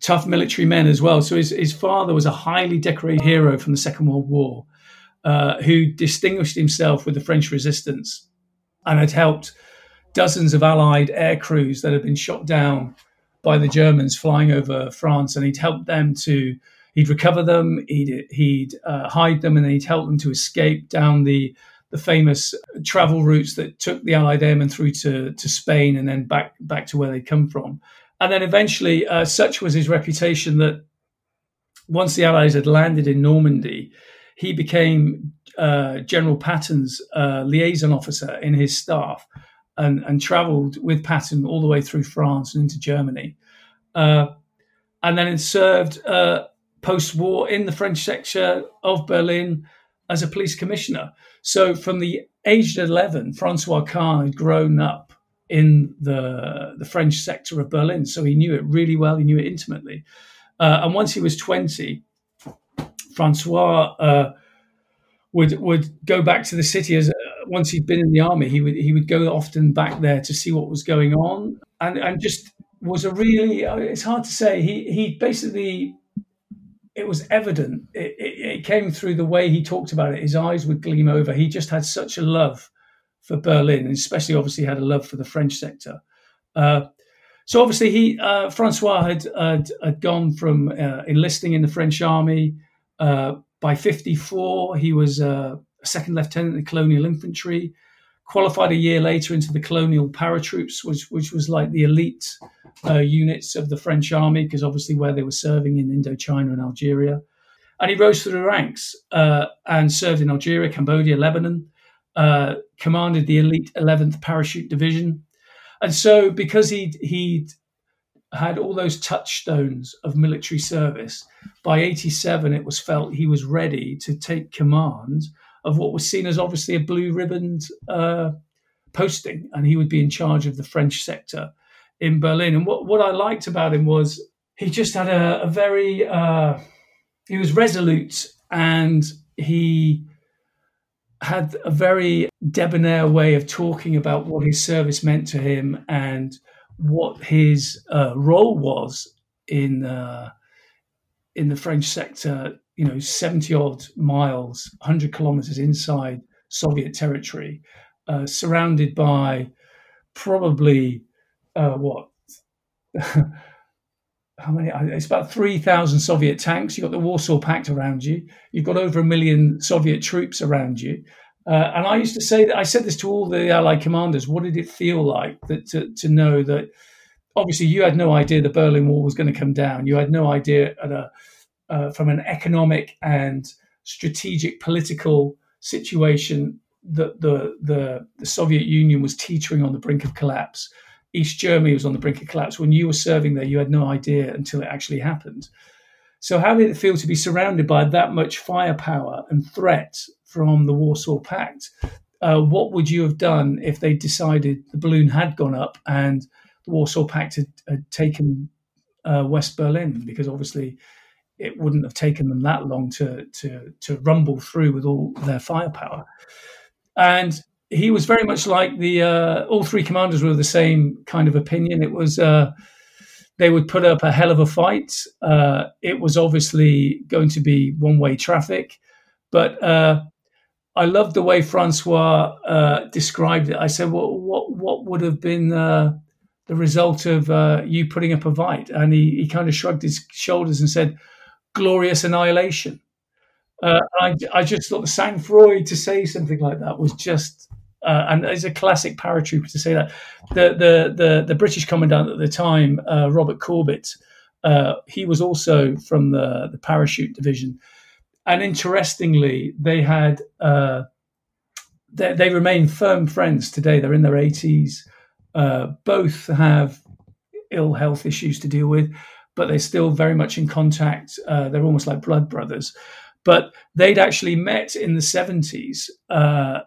tough military men as well. So his, his father was a highly decorated hero from the Second World War uh, who distinguished himself with the French resistance and had helped dozens of Allied air crews that had been shot down by the Germans flying over France. And he'd help them to, he'd recover them, he'd, he'd uh, hide them, and he'd help them to escape down the the famous travel routes that took the Allied airmen through to, to Spain and then back back to where they'd come from. And then eventually, uh, such was his reputation that once the Allies had landed in Normandy, he became uh, General Patton's uh, liaison officer in his staff and, and traveled with Patton all the way through France and into Germany. Uh, and then served uh, post war in the French sector of Berlin as a police commissioner. So from the age of 11, Francois Cann had grown up in the the French sector of Berlin, so he knew it really well. He knew it intimately. Uh, and once he was twenty, Francois uh, would would go back to the city as once he'd been in the army. He would he would go often back there to see what was going on, and and just was a really. Uh, it's hard to say. He he basically. It was evident. It, it, it came through the way he talked about it. His eyes would gleam over. He just had such a love for Berlin, and especially obviously had a love for the French sector. Uh, so obviously he uh, Francois had, had, had gone from uh, enlisting in the French army. Uh, by '54, he was uh, a second lieutenant in the colonial infantry. Qualified a year later into the colonial paratroops, which which was like the elite uh, units of the French army, because obviously where they were serving in Indochina and Algeria. And he rose through the ranks and served in Algeria, Cambodia, Lebanon uh, commanded the elite 11th Parachute Division. And so, because he'd, he'd had all those touchstones of military service, by 87, it was felt he was ready to take command of what was seen as obviously a blue ribboned uh, posting, and he would be in charge of the French sector in Berlin. And what, what I liked about him was he just had a, a very, uh, he was resolute and he had a very debonair way of talking about what his service meant to him and what his uh, role was in uh, in the French sector, you know, 70 odd miles, 100 kilometers inside Soviet territory, uh, surrounded by probably uh, what? how many? It's about 3,000 Soviet tanks. You've got the Warsaw Pact around you. You've got over a million Soviet troops around you. Uh, and I used to say that I said this to all the Allied commanders. What did it feel like that to, to know that obviously you had no idea the Berlin Wall was going to come down. You had no idea at a, uh, from an economic and strategic political situation that the, the, the Soviet Union was teetering on the brink of collapse. East Germany was on the brink of collapse. When you were serving there, you had no idea until it actually happened. So, how did it feel to be surrounded by that much firepower and threat from the Warsaw Pact? Uh, what would you have done if they decided the balloon had gone up and the Warsaw Pact had, had taken uh, West Berlin? Because obviously, it wouldn't have taken them that long to to to rumble through with all their firepower. And he was very much like the uh, all three commanders were the same kind of opinion. It was uh, they would put up a hell of a fight. Uh, it was obviously going to be one way traffic, but uh, I loved the way Francois uh, described it. I said, "What what what would have been uh, the result of you putting up a fight?" And he he kind of shrugged his shoulders and said, "Glorious annihilation." Uh, I, I just thought the sang-froid to say something like that was just, uh, and it's a classic paratrooper to say that. The the the, the British commandant at the time, uh, Robert Corbett, uh, he was also from the the parachute division, and interestingly, they had uh, they, they remain firm friends today. They're in their eighties. Uh, both have ill health issues to deal with, but they're still very much in contact. they're almost like blood brothers but they'd actually met in the 70s. Uh,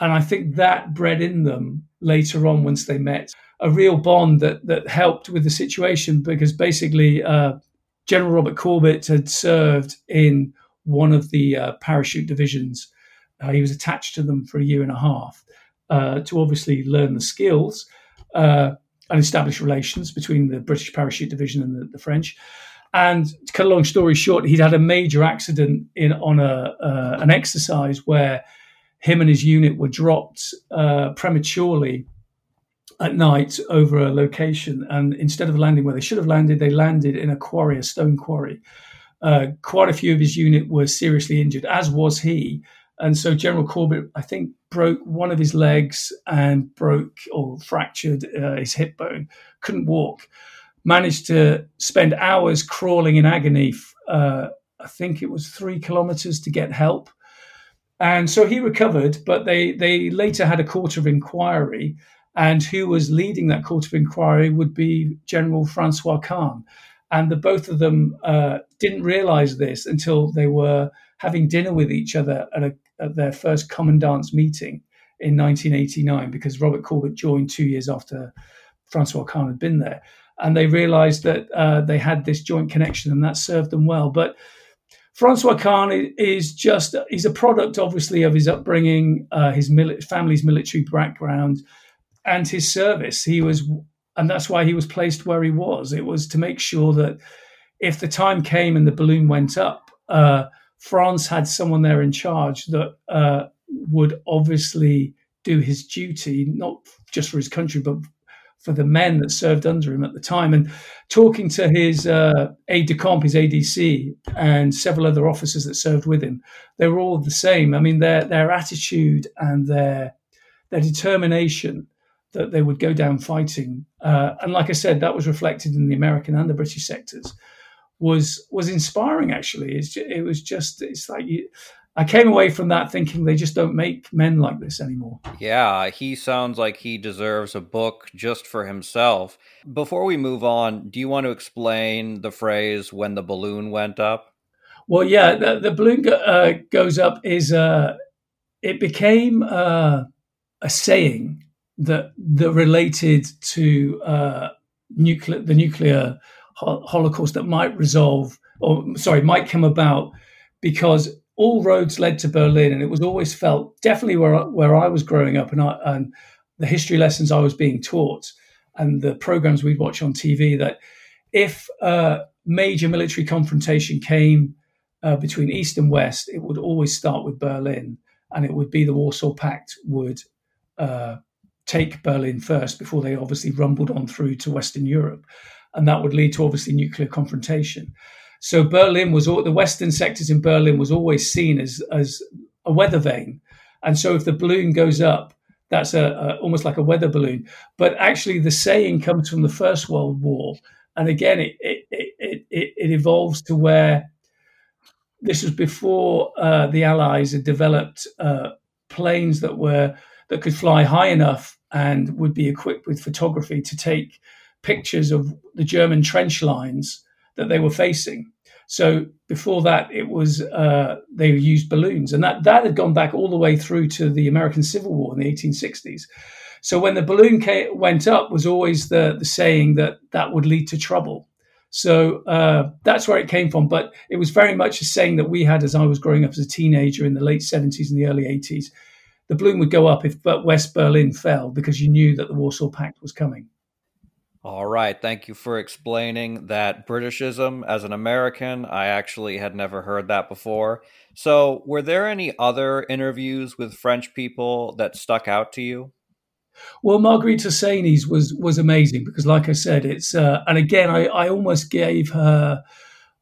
and I think that bred in them later on, once they met, a real bond that, that helped with the situation because basically uh, General Robert Corbett had served in one of the uh, parachute divisions. Uh, he was attached to them for a year and a half uh, to obviously learn the skills uh, and establish relations between the British parachute division and the, the French. And to cut a long story short, he'd had a major accident in on a uh, an exercise where him and his unit were dropped uh, prematurely at night over a location, and instead of landing where they should have landed, they landed in a quarry, a stone quarry. Uh, quite a few of his unit were seriously injured, as was he. And so General Corbett, I think, broke one of his legs and broke or fractured uh, his hip bone. Couldn't walk managed to spend hours crawling in agony. Uh, I think it was three kilometers to get help. And so he recovered, but they, they later had a court of inquiry. And who was leading that court of inquiry would be General Francois Cann. And the both of them uh, didn't realize this until they were having dinner with each other at, a, at their first commandant's meeting in 1989, because Robert Corbett joined two years after Francois Cann had been there and they realized that uh, they had this joint connection and that served them well. But Francois Cann is just, he's a product, obviously, of his upbringing, uh, his family's military background, and his service. He was, and that's why he was placed where he was. It was to make sure that if the time came and the balloon went up, uh, France had someone there in charge that uh, would obviously do his duty, not just for his country, but for the men that served under him at the time. And talking to his uh, aide de camp, his ADC, and several other officers that served with him, they were all the same. I mean, their their attitude and their their determination that they would go down fighting, uh, and like I said, that was reflected in the American and the British sectors. Was was inspiring actually. It's, it was just it's like you, I came away from that thinking they just don't make men like this anymore. Yeah, he sounds like he deserves a book just for himself. Before we move on, do you want to explain the phrase when the balloon went up? Well, yeah, the, the balloon go, uh, goes up is uh, it became uh, a saying that that related to uh, nuclear the nuclear holocaust that might resolve or sorry might come about because all roads led to Berlin, and it was always felt definitely where where I was growing up, and I, and the history lessons I was being taught, and the programs we'd watch on TV that if a major military confrontation came uh, between East and West, it would always start with Berlin, and it would be the Warsaw Pact would uh, take Berlin first before they obviously rumbled on through to Western Europe, and that would lead to obviously nuclear confrontation. So Berlin was all, the western sectors in Berlin was always seen as as a weather vane, and so if the balloon goes up, that's a, a almost like a weather balloon. But actually, the saying comes from the First World War, and again, it it it, it, it evolves to where this was before uh, the Allies had developed uh, planes that were that could fly high enough and would be equipped with photography to take pictures of the German trench lines that they were facing. So before that, it was uh, they used balloons, and that that had gone back all the way through to the American Civil War in the 1860s. So when the balloon came, went up, was always the the saying that that would lead to trouble. So uh, that's where it came from. But it was very much a saying that we had as I was growing up as a teenager in the late 70s and the early 80s. The balloon would go up if West Berlin fell because you knew that the Warsaw Pact was coming. All right. Thank you for explaining that Britishism. As an American, I actually had never heard that before. So, were there any other interviews with French people that stuck out to you? Well, Marguerite Hosseini's was was amazing because, like I said, it's uh, and again, I, I almost gave her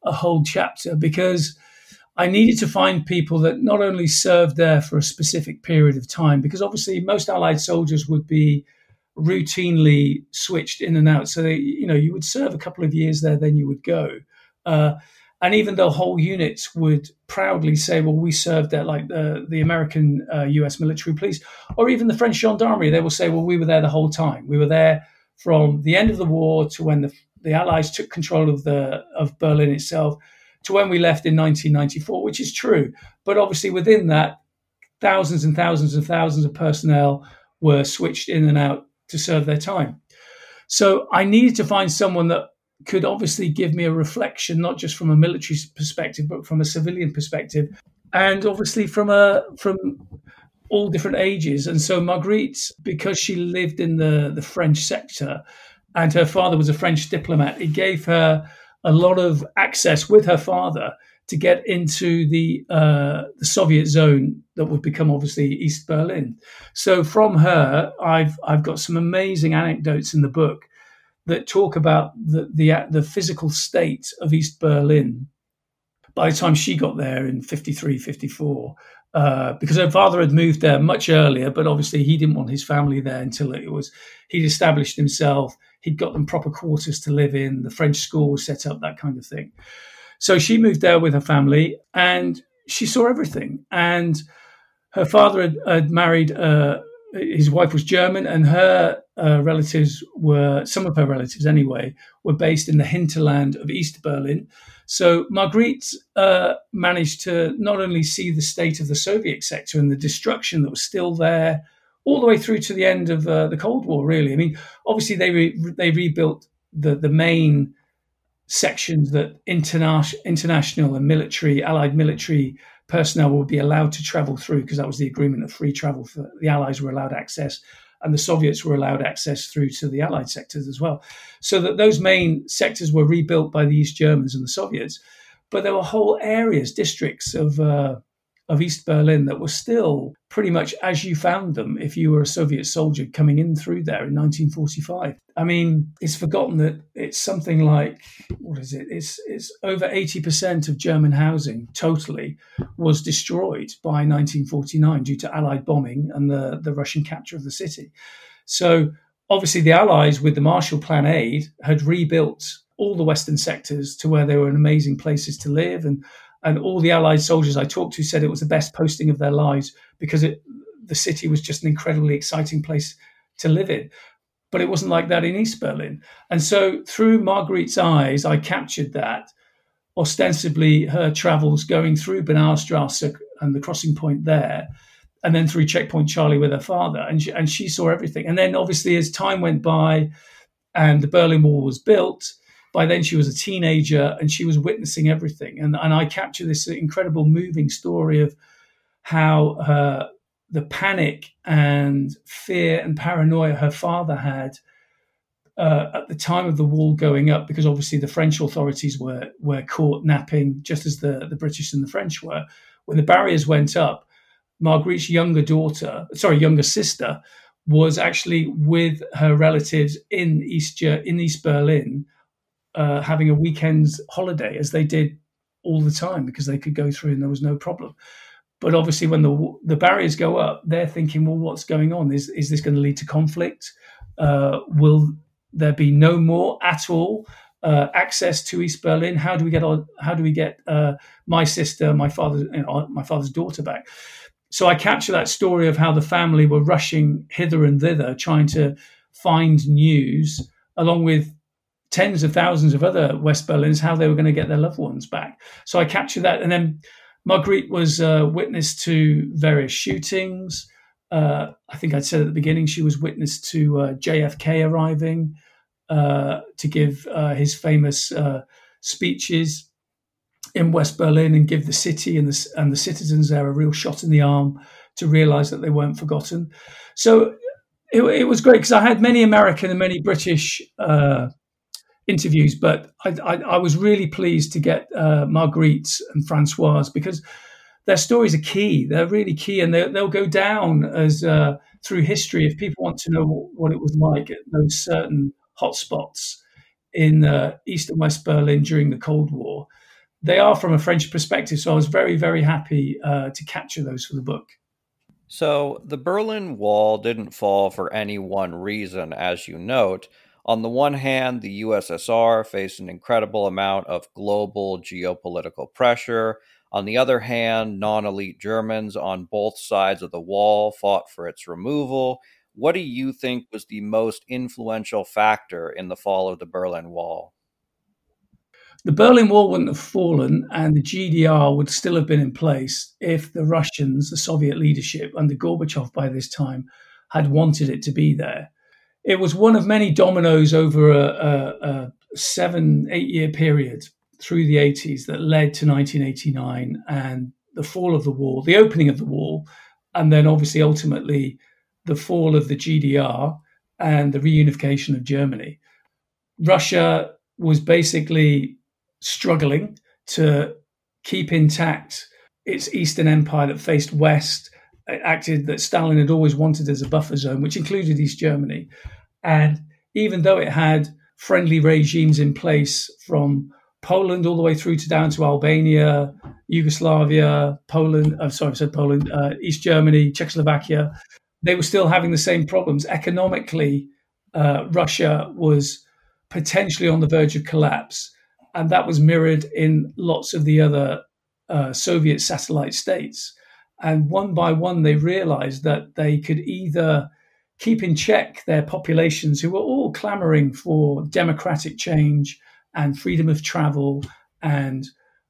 a whole chapter because I needed to find people that not only served there for a specific period of time, because obviously most Allied soldiers would be routinely switched in and out. So they, you know, you would serve a couple of years there, then you would go. Uh, and even though whole units would proudly say, "Well, we served there," like the the American uh, U.S. military police, or even the French gendarmerie, they will say, "Well, we were there the whole time. We were there from the end of the war to when the the Allies took control of the of Berlin itself, to when we left in 1994," which is true. But obviously, within that, thousands and thousands and thousands of personnel were switched in and out to serve their time. So I needed to find someone that could obviously give me a reflection, not just from a military perspective, but from a civilian perspective, and obviously from a from all different ages. And so Marguerite, because she lived in the the French sector, and her father was a French diplomat, it gave her a lot of access with her father to get into the uh, the Soviet zone that would become obviously East Berlin. So from her, I've I've got some amazing anecdotes in the book that talk about the the, the physical state of East Berlin by the time she got there in 53, 54. Uh, because her father had moved there much earlier, but obviously he didn't want his family there until it was he'd established himself. He'd got them proper quarters to live in. The French school was set up, that kind of thing. So she moved there with her family and she saw everything. And her father had, had married, uh, his wife was German, and her uh, relatives were, some of her relatives anyway, were based in the hinterland of East Berlin. So Marguerite uh, managed to not only see the state of the Soviet sector and the destruction that was still there all the way through to the end of uh, the Cold War, really. I mean, obviously they, re- they rebuilt the, the main sections that interna- international and military, allied military personnel would be allowed to travel through because that was the agreement of free travel for the allies were allowed access and the soviets were allowed access through to the allied sectors as well. So that those main sectors were rebuilt by the east germans and the soviets but there were whole areas districts of uh, of East Berlin that were still pretty much as you found them if you were a Soviet soldier coming in through there in 1945. I mean, it's forgotten that it's something like what is it? It's it's over 80% of German housing totally was destroyed by 1949 due to Allied bombing and the, the Russian capture of the city. So obviously the Allies with the Marshall Plan aid had rebuilt all the western sectors to where they were amazing places to live and and all the Allied soldiers I talked to said it was the best posting of their lives because it, the city was just an incredibly exciting place to live in. But it wasn't like that in East Berlin. And so through Marguerite's eyes, I captured that. Ostensibly, her travels going through Bernauerstrasse and the crossing point there, and then through Checkpoint Charlie with her father. And she, and she saw everything. And then, obviously, as time went by and the Berlin Wall was built, by then she was a teenager and she was witnessing everything. And, and I capture this incredible moving story of how her, the panic and fear and paranoia her father had uh, at the time of the wall going up, because obviously the French authorities were were caught napping, just as the, the British and the French were. When the barriers went up, Marguerite's younger daughter, sorry, younger sister, was actually with her relatives in East in East Berlin, uh, having a weekend's holiday, as they did all the time because they could go through and there was no problem. But obviously, when the the barriers go up, they're thinking, well, what's going on? Is is this going to lead to conflict? Uh, will there be no more at all uh, access to East Berlin? How do we get on? How do we get uh, my sister, my father, you know, my father's daughter back? So I capture that story of how the family were rushing hither and thither, trying to find news, along with tens of thousands of other West Berlins, how they were going to get their loved ones back. So I captured that, and then Marguerite was uh, witness to various shootings. Uh, I think I said at the beginning she was witness to uh, JFK arriving uh, to give uh, his famous uh, speeches in West Berlin and give the city and the, and the citizens there a real shot in the arm to realize that they weren't forgotten. So it, it was great because I had many American and many British interviews, but I, I, I, was really pleased to get uh, Marguerite and Francoise because their stories are key. They're really key, and they, will go down as uh, through history if people want to know what, it was like at those certain hotspots in uh, East and West Berlin during the Cold War. They are from a French perspective, so I was very, very happy uh, to capture those for the book. So the Berlin Wall didn't fall for any one reason, as you note. On the one hand, the USSR faced an incredible amount of global geopolitical pressure. On the other hand, non elite Germans on both sides of the wall fought for its removal. What do you think was the most influential factor in the fall of the Berlin Wall? The Berlin Wall wouldn't have fallen and the GDR would still have been in place if the Russians, the Soviet leadership under Gorbachev by this time, had wanted it to be there it was one of many dominoes over a, a, a seven, eight year period through the 80s that led to 1989 and the fall of the wall, the opening of the wall, and then obviously ultimately the fall of the GDR and the reunification of Germany. Russia was basically struggling to keep intact its Eastern Empire that faced west acted that Stalin had always wanted as a buffer zone, which included East Germany. And even though it had friendly regimes in place from Poland all the way through to down to Albania, Yugoslavia, Poland, I'm uh, sorry, I said Poland, uh, East Germany, Czechoslovakia, they were still having the same problems. Economically, uh, Russia was potentially on the verge of collapse. And that was mirrored in lots of the other uh, Soviet satellite states. And one by one, they realized that they could either keep in check their populations who were all clamoring for democratic change and freedom of travel and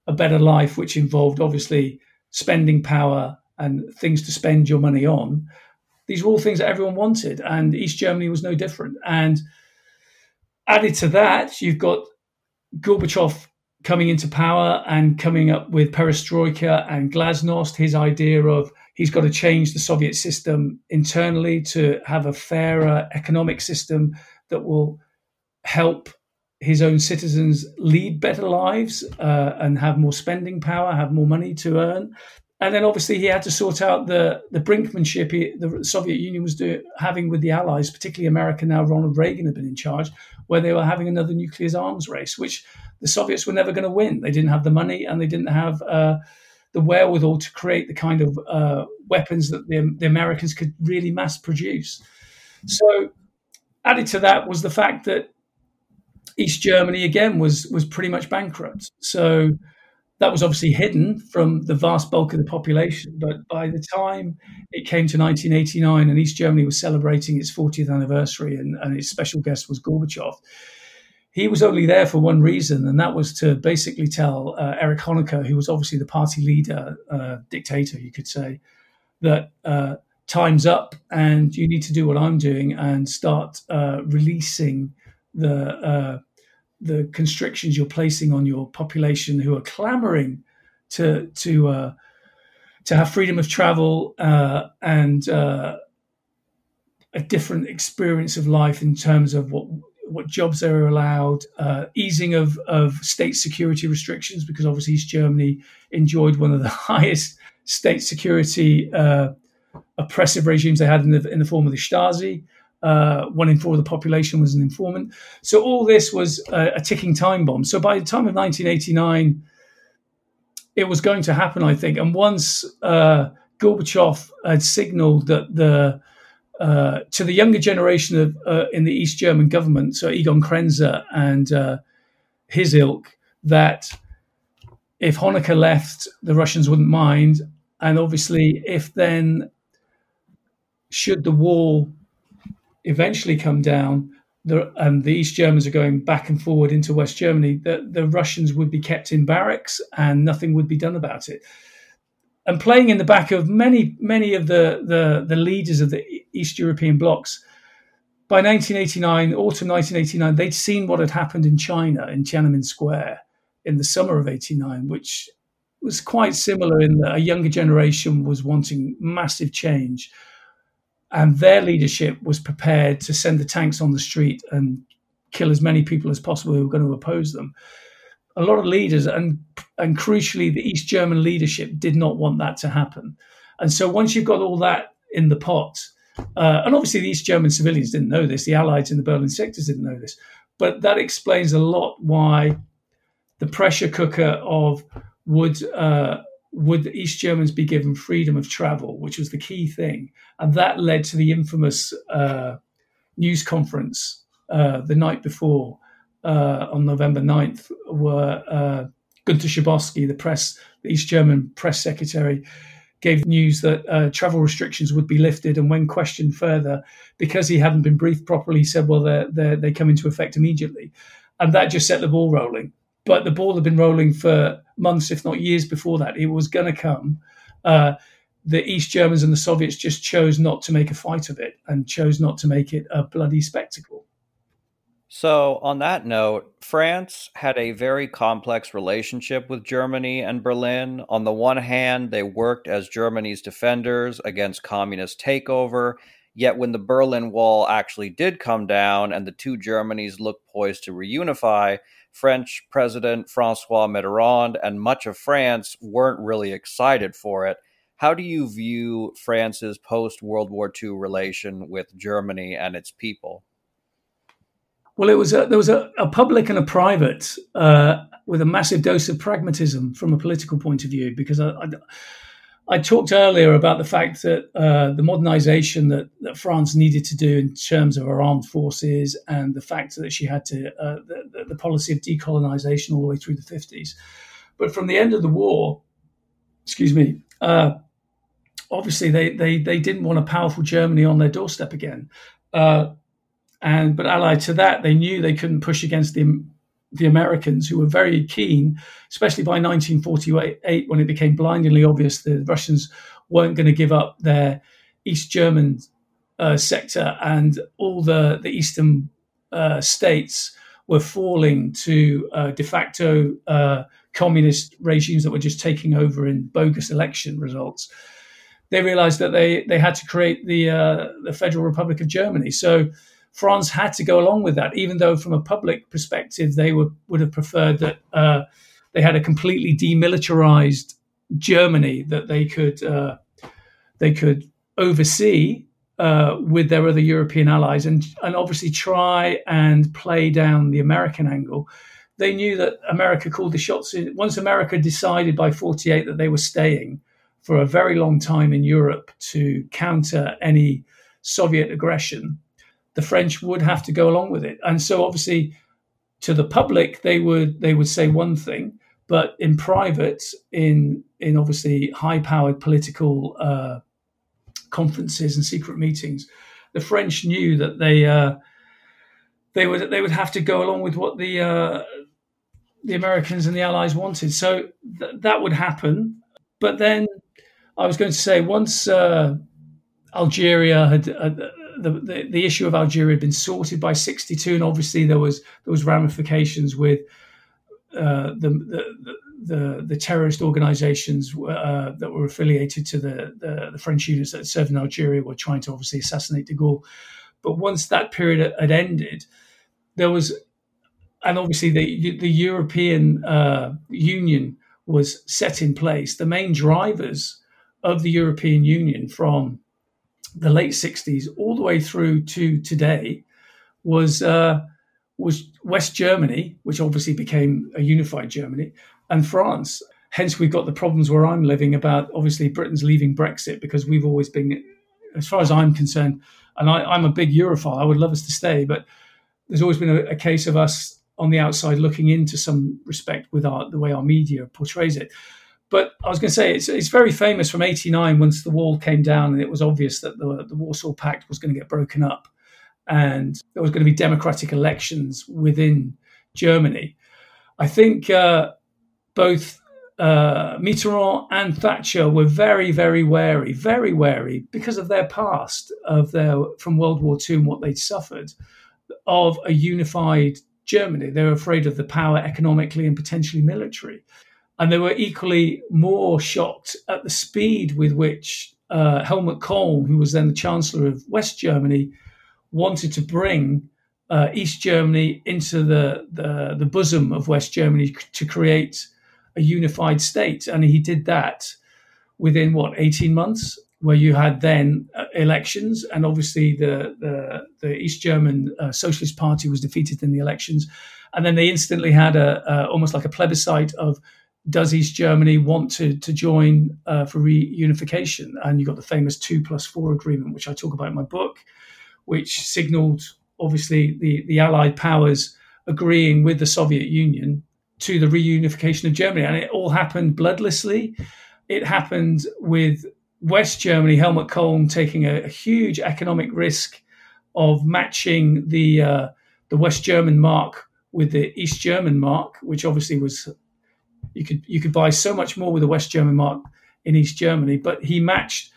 a better life, which involved obviously spending power and things to spend your money on. These were all things that everyone wanted, and East Germany was no different. And added to that, you've got Gorbachev coming into power and coming up with perestroika and glasnost, his idea of he's got to change the Soviet system internally to have a fairer economic system that will help his own citizens lead better lives uh, and have more spending power, have more money to earn. And then obviously he had to sort out the the brinkmanship he, the Soviet Union was doing, having with the Allies, particularly America. Now Ronald Reagan had been in charge, where they were having another nuclear arms race, which the Soviets were never going to win. They didn't have the money and they didn't have uh, the wherewithal to create the kind of uh, weapons that the, the Americans could really mass produce. So added to that was the fact that East Germany again was was pretty much bankrupt. So that was obviously hidden from the vast bulk of the population. But by the time it came to 1989 and East Germany was celebrating its 40th anniversary and, and its special guest was Gorbachev, he was only there for one reason, and that was to basically tell uh, Erich Honecker, who was obviously the party leader, uh, dictator, you could say, that uh, time's up and you need to do what I'm doing and start uh, releasing the uh, the constrictions you're placing on your population who are clamoring to to uh, to have freedom of travel and a different experience of life in terms of what what jobs were allowed, uh, easing of, of state security restrictions, because obviously East Germany enjoyed one of the highest state security uh, oppressive regimes they had in the, in the form of the Stasi. Uh, one in four of the population was an informant. So all this was a, a, ticking time bomb. So by the time of 1989, it was going to happen, I think. And once uh, Gorbachev had signaled that the uh, to the younger generation of uh, in the East German government, so Egon Krenz and uh, his ilk, that if Honecker left, the Russians wouldn't mind, and obviously, if then should the wall eventually come down, the, and the East Germans are going back and forward into West Germany, the, the Russians would be kept in barracks and nothing would be done about it. And playing in the back of many many of the, the, the leaders of the East European blocs. By 1989, autumn 1989, they'd seen what had happened in China in Tiananmen Square in the summer of 89, which was quite similar in that a younger generation was wanting massive change. And their leadership was prepared to send the tanks on the street and kill as many people as possible who were going to oppose them a lot of leaders and and crucially the East German leadership did not want that to happen. And so once you've got all that in the pot, uh, and obviously the East German civilians didn't know this, the Allies in the Berlin sectors didn't know this, but that explains a lot why the pressure cooker of would uh, would the East Germans be given freedom of travel, which was the key thing, and that led to the infamous uh, news conference uh, the night before uh, on November 9th were uh, Günter Schabowski, the press, the East German press secretary, gave news that uh, travel restrictions would be lifted. And when questioned further, because he hadn't been briefed properly, he said, well, they're, they're, they come into effect immediately. And that just set the ball rolling. But the ball had been rolling for months, if not years before that. It was going to come. Uh, the East Germans and the Soviets just chose not to make a fight of it and chose not to make it a bloody spectacle. So, on that note, France had a very complex relationship with Germany and Berlin. On the one hand, they worked as Germany's defenders against communist takeover. Yet, when the Berlin Wall actually did come down and the two Germanys looked poised to reunify, French President Francois Mitterrand and much of France weren't really excited for it. How do you view France's post World War II relation with Germany and its people? Well, it was a, there was a, a, public and a private uh, with a massive dose of pragmatism from a political point of view, because I, I, I talked earlier about the fact that uh, the modernization that, that, France needed to do in terms of her armed forces and the fact that she had to, uh, the, the, policy of decolonization all the way through the 50s. But from the end of the war, excuse me, uh, obviously they, they, they didn't want a powerful Germany on their doorstep again. Uh, and but allied to that, they knew they couldn't push against the the Americans, who were very keen, especially by 1948, when it became blindingly obvious the Russians weren't going to give up their East German uh, sector, and all the the eastern uh, states were falling to uh, de facto uh, communist regimes that were just taking over in bogus election results. They realized that they they had to create the uh, the Federal Republic of Germany. So France had to go along with that, even though from a public perspective they would have preferred that uh, they had a completely demilitarized Germany that they could uh, they could oversee uh, with their other European allies, and and obviously try and play down the American angle. They knew that America called the shots. Once America decided by '48 that they were staying for a very long time in Europe to counter any Soviet aggression, the French would have to go along with it. And so obviously to the public they would they would say one thing, but in private, in in obviously high powered political uh, conferences and secret meetings, the French knew that they uh, they would they would have to go along with what the uh, the Americans and the Allies wanted. So th- that would happen. But then I was going to say once uh, Algeria had, the, the, issue of Algeria had been sorted by 62, and obviously there was there was ramifications with uh, the, the, the, the terrorist organizations uh, that were affiliated to the, the, the, French units that served in Algeria were trying to obviously assassinate de Gaulle. But once that period had ended, there was, and obviously the the European uh, Union was set in place. The main drivers of the European Union from the late 60s all the way through to today was uh, was West Germany, which obviously became a unified Germany, and France. Hence, we've got the problems where I'm living about obviously Britain's leaving Brexit because we've always been, as far as I'm concerned, and I, am a big Europhile. I would love us to stay, but there's always been a, a case of us on the outside looking into some respect with our the way our media portrays it. But I was going to say it's, it's very famous from '89 once the wall came down and it was obvious that the, the Warsaw Pact was going to get broken up and there was going to be democratic elections within Germany. I think uh, both uh, Mitterrand and Thatcher were very, very wary, very wary because of their past of their from World War II and what they'd suffered of a unified Germany. They were afraid of the power economically and potentially military. And they were equally more shocked at the speed with which uh, Helmut Kohl, who was then the Chancellor of West Germany, wanted to bring uh, East Germany into the, the, the bosom of West Germany to create a unified state, and he did that within what eighteen months, where you had then uh, elections, and obviously the the, the East German uh, Socialist Party was defeated in the elections, and then they instantly had a, a almost like a plebiscite of does East Germany want to to join uh, for reunification? And you got the famous two plus four agreement, which I talk about in my book, which signaled obviously the, the Allied powers agreeing with the Soviet Union to the reunification of Germany. And it all happened bloodlessly. It happened with West Germany, Helmut Kohl taking a, a huge economic risk of matching the uh, the West German mark with the East German mark, which obviously was you could you could buy so much more with the West German mark in East Germany, but he matched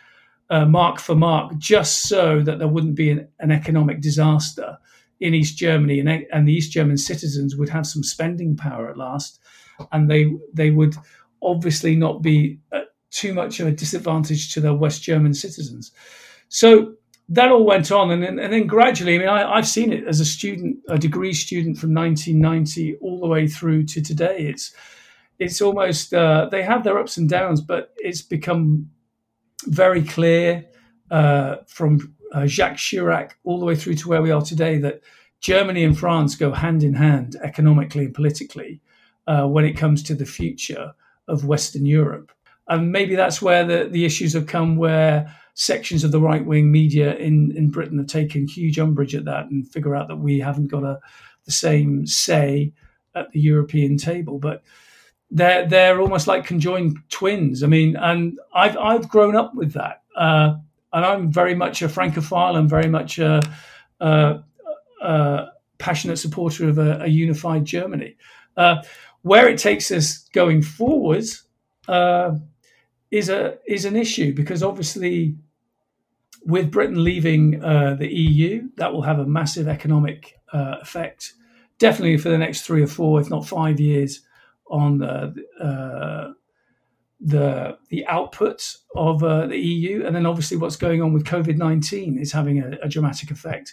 uh, mark for mark, just so that there wouldn't be an, an economic disaster in East Germany, and, and the East German citizens would have some spending power at last, and they they would obviously not be too much of a disadvantage to their West German citizens. So that all went on, and then, and then gradually, I mean, I, have seen it as a student, a degree student from 1990 all the way through to today. It's it's almost uh, they have their ups and downs, but it's become very clear uh, from uh, Jacques Chirac all the way through to where we are today that Germany and France go hand in hand economically and politically uh, when it comes to the future of Western Europe. And maybe that's where the, the issues have come where sections of the right wing media in, in Britain have taken huge umbrage at that and figure out that we haven't got a, the same say at the European table. But they're they're almost like conjoined twins. I mean, and I've I've grown up with that, uh, and I'm very much a francophile and very much a, a, a passionate supporter of a, a unified Germany. Uh, where it takes us going forwards uh, is a is an issue because obviously, with Britain leaving uh, the EU, that will have a massive economic uh, effect. Definitely for the next three or four, if not five years on the uh, the the output of uh, the EU, and then obviously what's going on with COVID nineteen is having a, a, dramatic effect.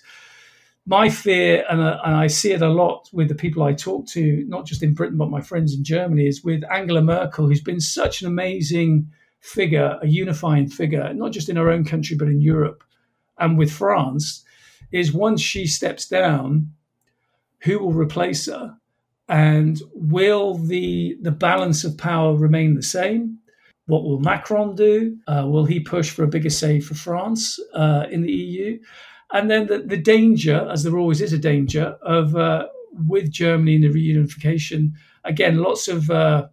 My fear, and, uh, and I see it a lot with the people I talk to, not just in Britain but my friends in Germany, is with Angela Merkel, who's been such an amazing figure, a unifying figure, not just in her own country but in Europe, and with France, is once she steps down, who will replace her? And will the the balance of power remain the same? What will Macron do? Uh, will he push for a bigger say for France uh, in the EU? And then the, the danger, as there always is a danger, of uh, with Germany in the reunification, again, lots of uh,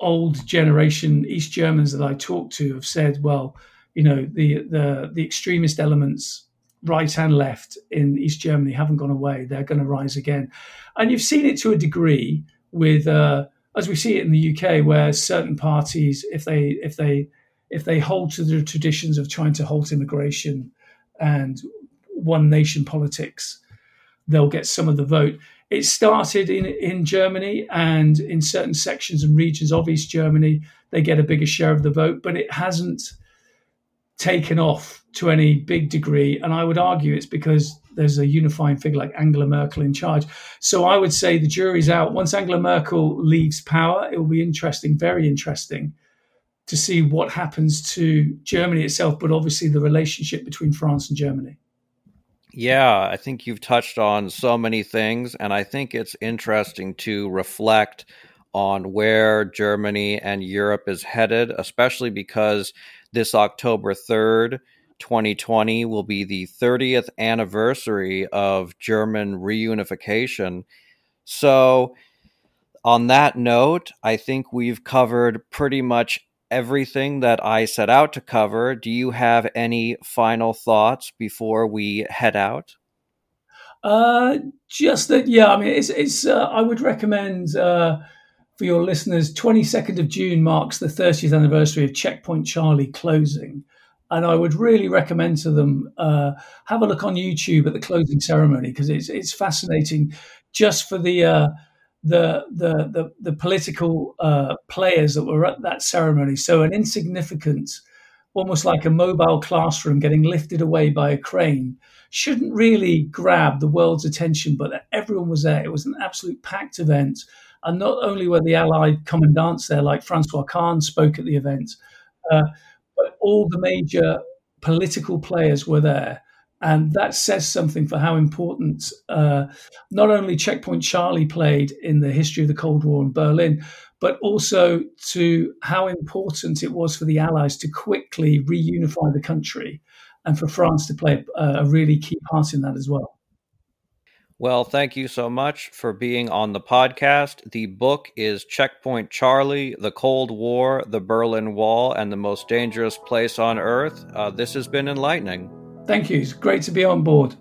old generation East Germans that I talk to have said, well, you know, the the the extremist elements right and left in East Germany haven't gone away. They're going to rise again. And you've seen it to a degree with, uh, as we see it in the UK, where certain parties, if they if they if they hold to the traditions of trying to halt immigration and one nation politics, they'll get some of the vote. It started in, in Germany and in certain sections and regions of East Germany, they get a bigger share of the vote, but it hasn't taken off to any big degree. And I would argue it's because there's a unifying figure like Angela Merkel in charge. So I would say the jury's out. Once Angela Merkel leaves power, it will be interesting, very interesting, to see what happens to Germany itself, but obviously the relationship between France and Germany. Yeah, I think you've touched on so many things, and I think it's interesting to reflect on where Germany and Europe is headed, especially because this October 3rd, 2020 will be the 30th anniversary of German reunification. So, on that note, I think we've covered pretty much everything that I set out to cover. Do you have any final thoughts before we head out? Uh, just that, yeah. I mean, it's it's. Uh, I would recommend uh, for your listeners. Twenty second of June marks the 30th anniversary of Checkpoint Charlie closing, and I would really recommend to them uh, have a look on YouTube at the closing ceremony because it's it's fascinating, just for the uh, the the the, the political uh, players that were at that ceremony. So an insignificant, almost like a mobile classroom getting lifted away by a crane, shouldn't really grab the world's attention. But everyone was there. It was an absolute packed event, and not only were the Allied commandants there, like Francois Cann spoke at the event, uh, but all the major political players were there. And that says something for how important uh, not only Checkpoint Charlie played in the history of the Cold War in Berlin, but also to how important it was for the Allies to quickly reunify the country and for France to play a, a really key part in that as well. Well, thank you so much for being on the podcast. The book is Checkpoint Charlie The Cold War, the Berlin Wall, and the Most Dangerous Place on Earth. Uh, this has been enlightening. Thank you. It's great to be on board.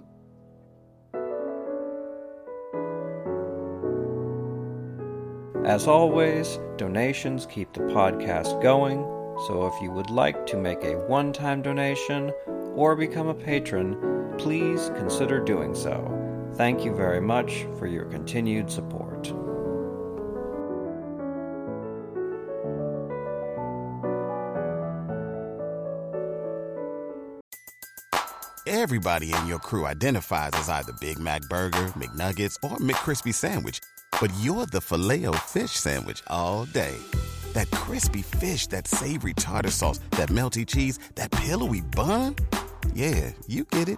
As always, donations keep the podcast going. So if you would like to make a one time donation or become a patron, please consider doing so. Thank you very much for your continued support. Everybody in your crew identifies as either Big Mac Burger, McNuggets, or McCrispy Sandwich, but you're the filet fish Sandwich all day. That crispy fish, that savory tartar sauce, that melty cheese, that pillowy bun. Yeah, you get it